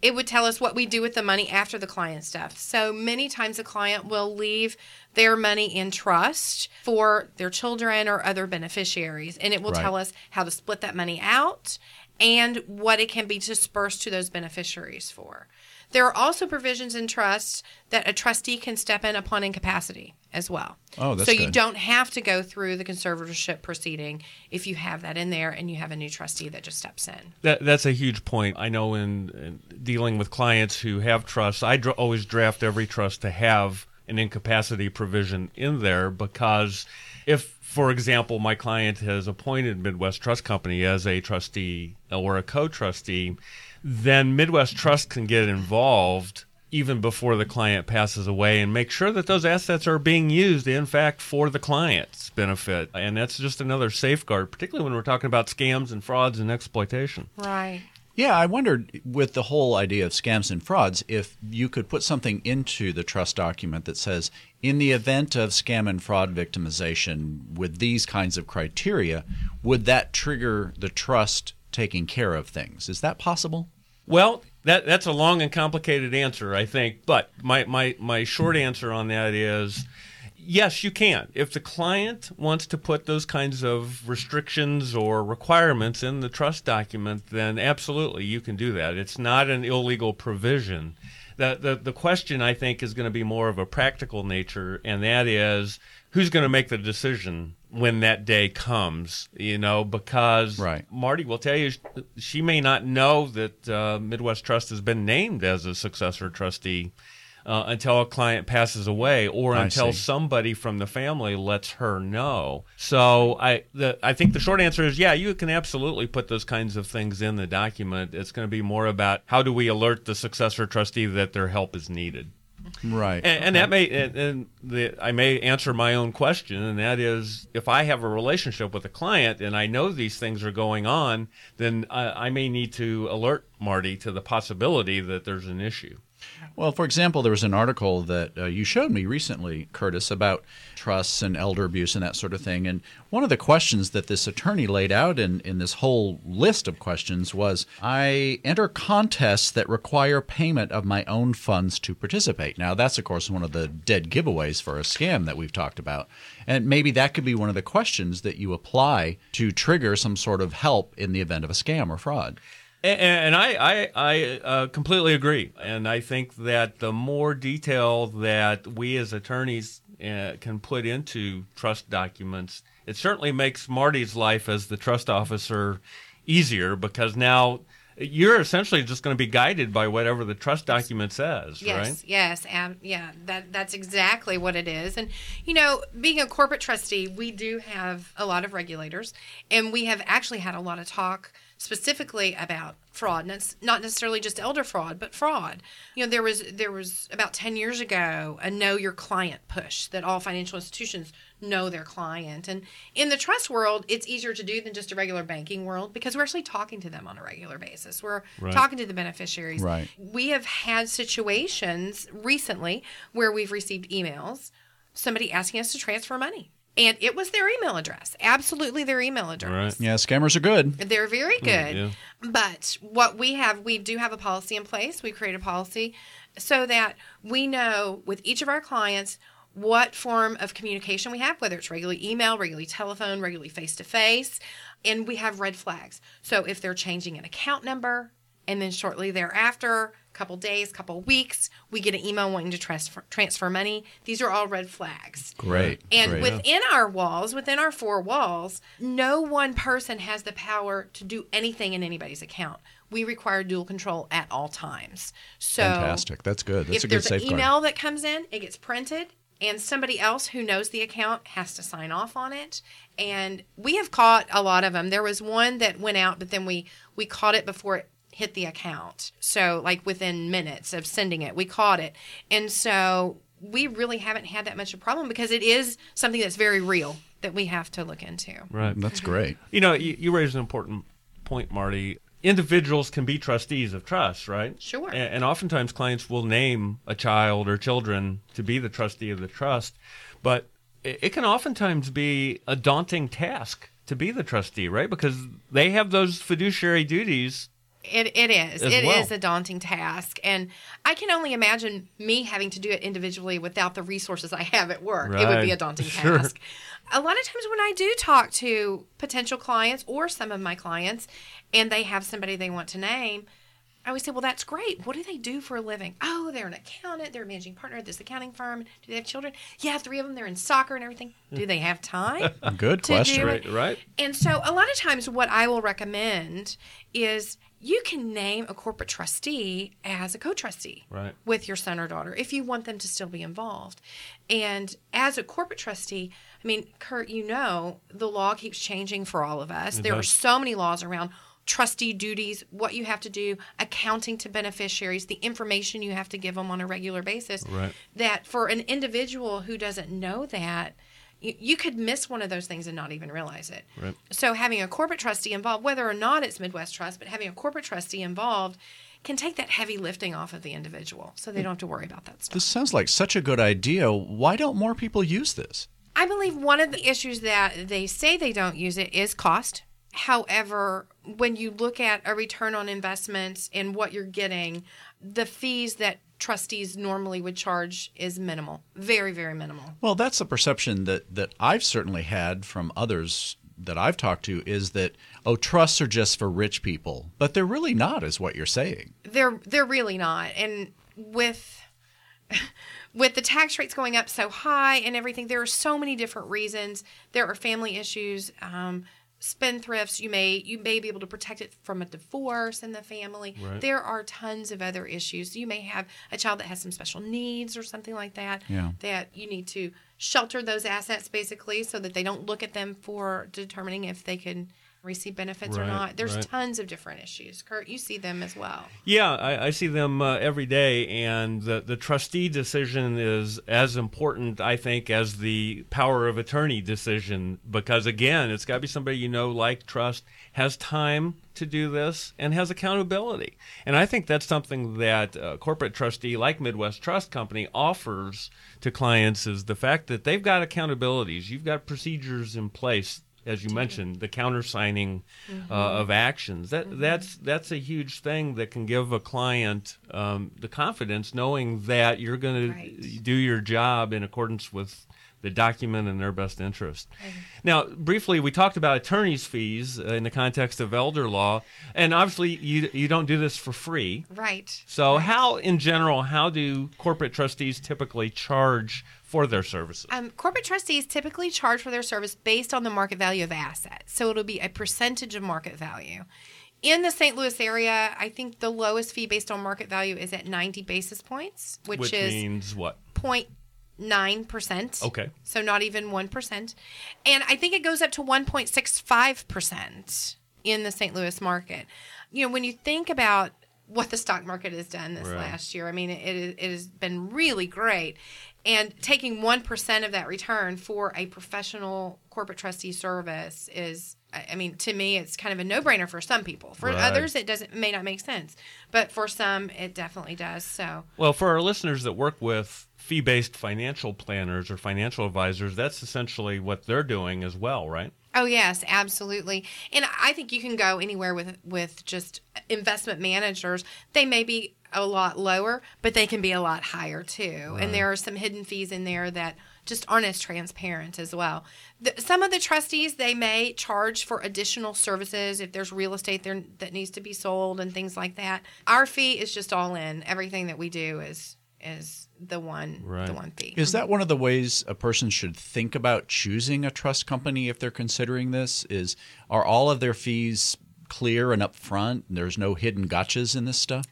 S6: it would tell us what we do with the money after the client's death. So many times a client will leave their money in trust for their children or other beneficiaries, and it will right. tell us how to split that money out and what it can be dispersed to those beneficiaries for. There are also provisions in trusts that a trustee can step in upon incapacity as well.
S5: Oh, that's
S6: so
S5: good.
S6: you don't have to go through the conservatorship proceeding if you have that in there and you have a new trustee that just steps in.
S4: That, that's a huge point. I know in, in dealing with clients who have trusts, I dr- always draft every trust to have an incapacity provision in there because if for example, my client has appointed Midwest Trust Company as a trustee or a co-trustee, then Midwest Trust can get involved even before the client passes away and make sure that those assets are being used in fact for the client's benefit. And that's just another safeguard particularly when we're talking about scams and frauds and exploitation.
S6: Right.
S5: Yeah i wondered with the whole idea of scams and frauds if you could put something into the trust document that says in the event of scam and fraud victimization with these kinds of criteria would that trigger the trust taking care of things is that possible
S4: well that that's a long and complicated answer, I think. But my, my, my short answer on that is yes, you can. If the client wants to put those kinds of restrictions or requirements in the trust document, then absolutely you can do that. It's not an illegal provision. The, the, the question, I think, is going to be more of a practical nature, and that is who's going to make the decision when that day comes, you know, because
S5: right.
S4: Marti will tell you she may not know that uh, Midwest Trust has been named as a successor trustee uh, until a client passes away or I until see. somebody from the family lets her know. So I the, I think the short answer is yeah, you can absolutely put those kinds of things in the document. It's going to be more about how do we alert the successor trustee that their help is needed.
S5: Right.
S4: And, and that may and, and the, I may answer my own question, and that is, if I have a relationship with a client and I know these things are going on, then I, I may need to alert Marti to the possibility that there's an issue.
S5: Well, for example, there was an article that uh, you showed me recently, Curtis, about trusts and elder abuse and that sort of thing. And one of the questions that this attorney laid out in, in this whole list of questions was I enter contests that require payment of my own funds to participate. Now, that's, of course, one of the dead giveaways for a scam that we've talked about. And maybe that could be one of the questions that you apply to trigger some sort of help in the event of a scam or fraud.
S4: And, and I, I, I uh, completely agree. And I think that the more detail that we as attorneys uh, can put into trust documents, it certainly makes Marti's life as the trust officer easier because now you're essentially just going to be guided by whatever the trust document says,
S6: yes,
S4: right?
S6: Yes, um, yeah, that that's exactly what it is. And you know, being a corporate trustee, we do have a lot of regulators, and we have actually had a lot of talk specifically about fraud. And it's not necessarily just elder fraud but fraud. You know there was there was about 10 years ago a know your client push that all financial institutions know their client. And in the trust world it's easier to do than just a regular banking world because we're actually talking to them on a regular basis. We're
S5: Right.
S6: talking to the beneficiaries.
S5: Right.
S6: we have had situations recently where we've received emails somebody asking us to transfer money and it was their email address absolutely their email address Right.
S5: Yeah, scammers are good.
S6: they're very hmm, good.
S5: yeah.
S6: But what we have, we do have a policy in place. We create a policy so that we know with each of our clients what form of communication we have, whether it's regularly email, regularly telephone, regularly face to face, and we have red flags. So if they're changing an account number, and then shortly thereafter, couple days, couple weeks, we get an email wanting to transfer transfer money. These are all red flags.
S5: Great.
S6: And
S5: great.
S6: within our walls, within our four walls, no one person has the power to do anything in anybody's account. We require dual control at all times. So
S5: Fantastic. That's good. That's
S6: if
S5: a good
S6: there's
S5: safeguard.
S6: an email that comes in, it gets printed, and somebody else who knows the account has to sign off on it. And we have caught a lot of them. There was one that went out, but then we we caught it before it hit the account. So like within minutes of sending it, we caught it. And so we really haven't had that much of a problem because it is something that's very real that we have to look into.
S4: Right.
S5: That's great.
S4: You know, you, you raised an important point, Marti. Individuals can be trustees of trusts, right?
S6: Sure.
S4: A- And, oftentimes clients will name a child or children to be the trustee of the trust, but it, it can oftentimes be a daunting task to be the trustee, right? Because they have those fiduciary duties.
S6: It, it is. It is
S4: well.
S6: a daunting task. And I can only imagine me having to do it individually without the resources I have at work. It would be a daunting
S4: Sure.
S6: task. A lot of times when I do talk to potential clients or some of my clients and they have somebody they want to name, I always say, Well, that's great. What do they do for a living? Oh, they're an accountant. They're a managing partner at this accounting firm. Do they have children? Yeah, three of them. They're in soccer and everything. Do they have time?
S5: Good question.
S6: it?
S4: Right.
S6: And so, a lot of times, what I will recommend is you can name a corporate trustee as a co trustee
S4: Right.
S6: with your son or daughter if you want them to still be involved. And as a corporate trustee, I mean, Kurt, you know, the law keeps changing for all of us.
S13: It
S6: there are so many laws around trustee duties, what you have to do, accounting to beneficiaries, the information you have to give them on a regular basis
S4: Right.
S6: that for an individual who doesn't know that, you, you could miss one of those things and not even realize it.
S4: Right.
S6: So having a corporate trustee involved, whether or not it's Midwest Trust, but having a corporate trustee involved can take that heavy lifting off of the individual so they hmm. don't have to worry about that stuff.
S5: This sounds like such a good idea. Why don't more people use this?
S6: I believe one of the issues that they say they don't use it is cost. However, when you look at a return on investments and what you're getting, the fees that trustees normally would charge is minimal, very, very minimal.
S5: Well, that's the perception that, that I've certainly had from others that I've talked to is that, oh, trusts are just for rich people. But they're really not, is what you're saying.
S6: They're they're really not. And with with the tax rates going up so high and everything, there are so many different reasons. There are family issues. Um, spendthrifts you may you may be able to protect it from a divorce in the family
S13: Right.
S6: there are tons of other issues you may have a child that has some special needs or something like that
S5: Yeah.
S6: that you need to shelter those assets basically so that they don't look at them for determining if they can receive benefits or not. There's
S4: right.
S6: tons of different issues. Kurt, you see them as well.
S4: Yeah, I, I see them uh, every day, and the, the trustee decision is as important, I think, as the power of attorney decision because, again, it's got to be somebody you know, like, trust, has time to do this, and has accountability. And I think that's something that a corporate trustee like Midwest Trust Company offers to clients is the fact that they've got accountabilities. You've got procedures in place as you mentioned, the countersigning uh, of actions. That that's that's a huge thing that can give a client um, the confidence, knowing that you're going to do your job in accordance with the document in their best interest. Now, briefly, we talked about attorneys' fees uh, in the context of elder law, and obviously, you you don't do this for free.
S6: Right.
S4: So, how, in general, how do corporate trustees typically charge for their services?
S6: Um, corporate trustees typically charge for their service based on the market value of assets. So it'll be a percentage of market value. In the St. Louis area, I think the lowest fee based on market value is at 90 basis points, which,
S4: Which
S6: is
S4: means what?
S6: 0.9%.
S4: Okay.
S6: So not even 1%. And I think it goes up to 1.65% in the St. Louis market. You know, when you think about what the stock market has done this
S13: Right.
S6: last year, I mean, it, it, it has been really great. And taking 1% of that return for a professional corporate trustee service is, I mean, to me, it's kind of a no brainer for some people. For
S4: Right.
S6: others, it doesn't may not make sense. But for some, it definitely does. So,
S4: Well, for our listeners that work with fee based financial planners or financial advisors, that's essentially what they're doing as well, right?
S6: Oh yes, absolutely. And I think you can go anywhere with with just investment managers. They may be a lot lower, but they can be a lot higher too.
S13: Right.
S6: And there are some hidden fees in there that just aren't as transparent as well. The, some of the trustees they may charge for additional services if there's real estate there that needs to be sold and things like that. Our fee is just all in. Everything that we do is is the one the one fee.
S5: Is that one of the ways a person should think about choosing a trust company if they're considering this? Is are all of their fees clear and upfront? And there's no hidden gotchas in this stuff.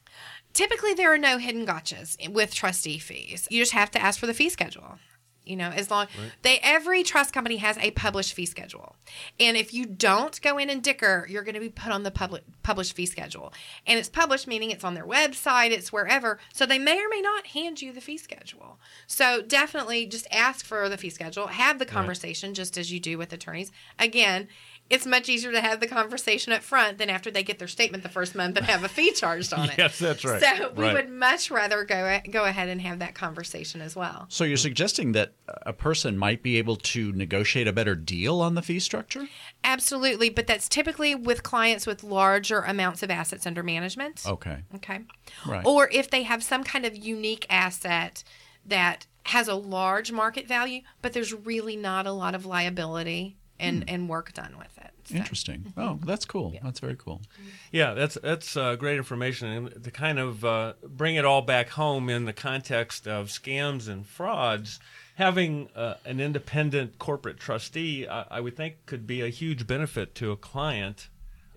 S6: Typically, there are no hidden gotchas with trustee fees. You just have to ask for the fee schedule. You know, as long they every trust company has a published fee schedule, and if you don't go in and dicker, you're going to be put on the public published fee schedule. And it's published meaning it's on their website, it's wherever. So they may or may not hand you the fee schedule. So definitely just ask for the fee schedule. Have the
S13: Right.
S6: conversation just as you do with attorneys. Again. It's much easier to have the conversation up front than after they get their statement the first month and have a fee charged on it.
S5: Yes, that's right.
S6: So we
S5: Right.
S6: would much rather go go ahead and have that conversation as well.
S5: So you're suggesting that a person might be able to negotiate a better deal on the fee structure?
S6: Absolutely, but that's typically with clients with larger amounts of assets under management.
S5: Okay.
S6: Okay.
S5: Right.
S6: Or if they have some kind of unique asset that has a large market value, but there's really not a lot of liability and,
S5: Hmm.
S6: and work done with it.
S5: Interesting. Oh, that's cool. That's very cool.
S4: Yeah, that's that's uh, great information, and to kind of uh, bring it all back home in the context of scams and frauds. Having uh, an independent corporate trustee, I, I would think, could be a huge benefit to a client,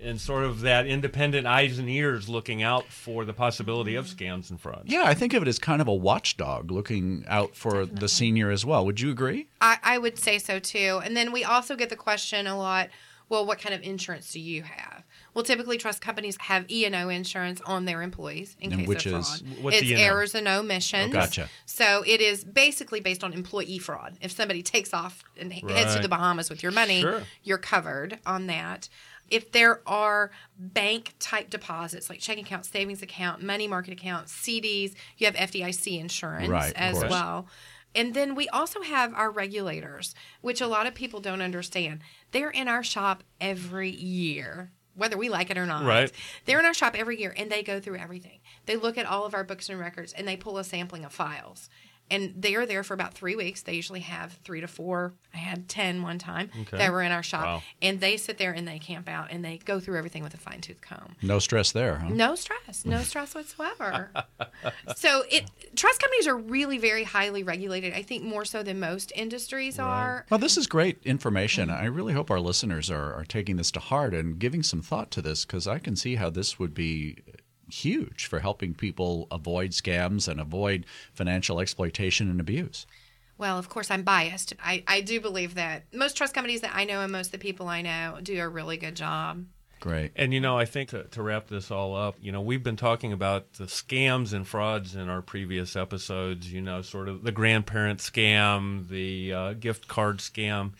S4: and sort of that independent eyes and ears looking out for the possibility of scams and frauds.
S5: Yeah, I think of it as kind of a watchdog looking out for the senior as well. Would you agree?
S6: I, I would say so too. And then we also get the question a lot well, what kind of insurance do you have? Well, typically trust companies have E and O insurance on their employees in
S5: And
S6: case
S5: which
S6: of
S5: is-
S6: fraud.
S5: what's
S6: it's
S5: E&O?
S6: errors and omissions.
S5: Oh, gotcha.
S6: So it is basically based on employee fraud. If somebody takes off and heads to the Bahamas with your money,
S5: Sure.
S6: you're covered on that. If there are bank type deposits like checking account, savings account, money market account, CDs, you have FDIC insurance
S13: Right,
S6: as
S13: course.
S6: well. And then we also have our regulators, which a lot of people don't understand. They're in our shop every year, whether we like it or not.
S4: Right.
S6: They're in our shop every year and they go through everything. They look at all of our books and records and they pull a sampling of files. And they are there for about three weeks. They usually have three to four. I had 10 one time
S5: Okay.
S6: that were in our shop.
S5: Wow.
S6: And they sit there and they camp out and they go through everything with a fine tooth comb.
S5: No stress there, huh?
S6: No stress, no stress whatsoever. so it trust companies are really very highly regulated. I think more so than most industries are.
S5: Well, this is great information. I really hope our listeners are, are taking this to heart and giving some thought to this because I can see how this would be huge for helping people avoid scams and avoid financial exploitation and abuse.
S6: Well, of course, I'm biased. I, I do believe that most trust companies that I know and most of the people I know do a really good job.
S5: Great.
S4: And you know, I think to, to wrap this all up, you know, we've been talking about the scams and frauds in our previous episodes. You know, sort of the grandparent scam, the uh, gift card scam.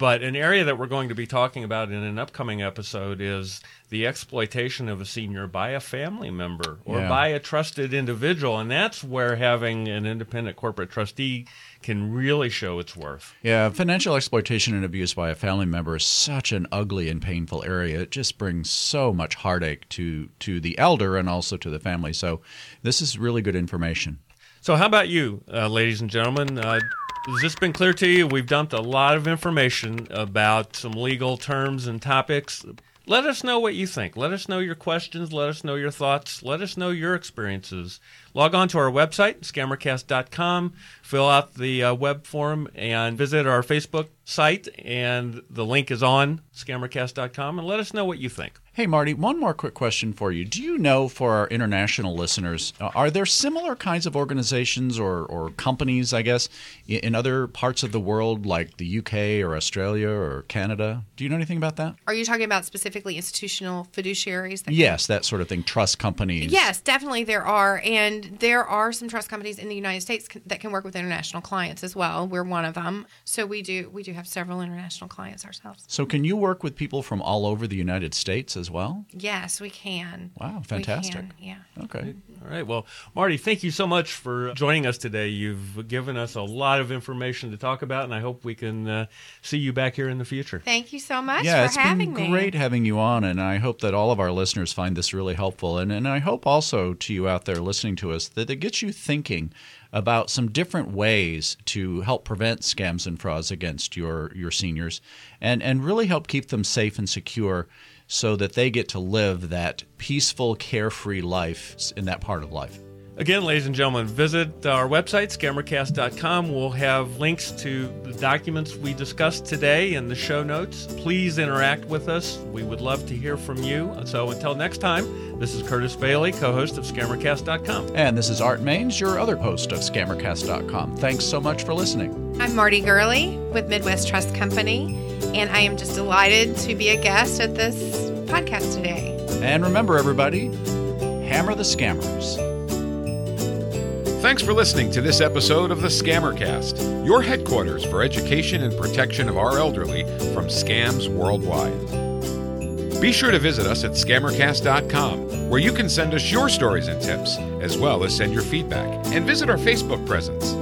S4: But an area that we're going to be talking about in an upcoming episode is the exploitation of a senior by a family member or
S5: Yeah.
S4: by a trusted individual. And that's where having an independent corporate trustee can really show its worth.
S5: Yeah, financial exploitation and abuse by a family member is such an ugly and painful area. It just brings so much heartache to to the elder and also to the family. So, this is really good information.
S4: So, how about you, uh, ladies and gentlemen? Uh, has this been clear to you? We've dumped a lot of information about some legal terms and topics. Let us know what you think. Let us know your questions. Let us know your thoughts. Let us know your experiences. Log on to our website, scammercast.com, fill out the uh, web form, and visit our Facebook site. And the link is on scammercast.com. And let us know what you think.
S5: Hey, Marti, one more quick question for you. Do you know for our international listeners, uh, are there similar kinds of organizations or, or companies, I guess, in other parts of the world like the UK or Australia or Canada? Do you know anything about that?
S6: Are you talking about specifically institutional fiduciaries? That
S5: Yes, that sort of thing. Trust companies.
S6: Yes, definitely there are, and there are some trust companies in the United States that can work with international clients as well. We're one of them, so we do we do have several international clients ourselves.
S5: So, can you work with people from all over the United States as well?
S6: Yes, we can.
S5: Wow,
S6: We
S5: fantastic.
S6: can, Yeah.
S5: Okay.
S4: All right. Well, Marti, thank you so much for joining us today. You've given us a lot of information to talk about, and I hope we can uh, see you back here in the future.
S6: Thank you so much
S5: yeah,
S6: for
S5: it's
S6: having
S5: been
S6: me.
S5: great having you on, and I hope that all of our listeners find this really helpful. And, and I hope also to you out there listening to us that it gets you thinking about some different ways to help prevent scams and frauds against your, your seniors and, and really help keep them safe and secure so that they get to live that peaceful, carefree life in that part of life.
S4: Again, ladies and gentlemen, visit our website, scammercast.com. We'll have links to the documents we discussed today in the show notes. Please interact with us. We would love to hear from you. So until next time, this is Curtis Bailey, co host of scammercast.com.
S5: And this is Art Maines, your other host of Scammercast.com. Thanks so much for listening.
S6: I'm Marti Gurley with Midwest Trust Company, and I am just delighted to be a guest at this podcast today.
S5: And remember, everybody, hammer the scammers.
S2: Thanks for listening to this episode of the Scammercast, your headquarters for education and protection of our elderly from scams worldwide. Be sure to visit us at scammercast.com, where you can send us your stories and tips, as well as send your feedback, and visit our Facebook presence.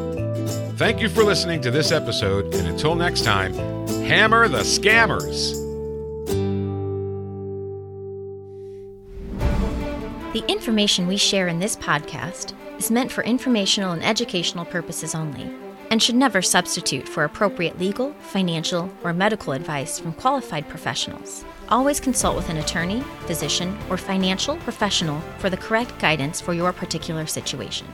S2: Thank you for listening to this episode, and until next time, hammer the scammers!
S9: The information we share in this podcast is meant for informational and educational purposes only and should never substitute for appropriate legal, financial, or medical advice from qualified professionals. Always consult with an attorney, physician, or financial professional for the correct guidance for your particular situation.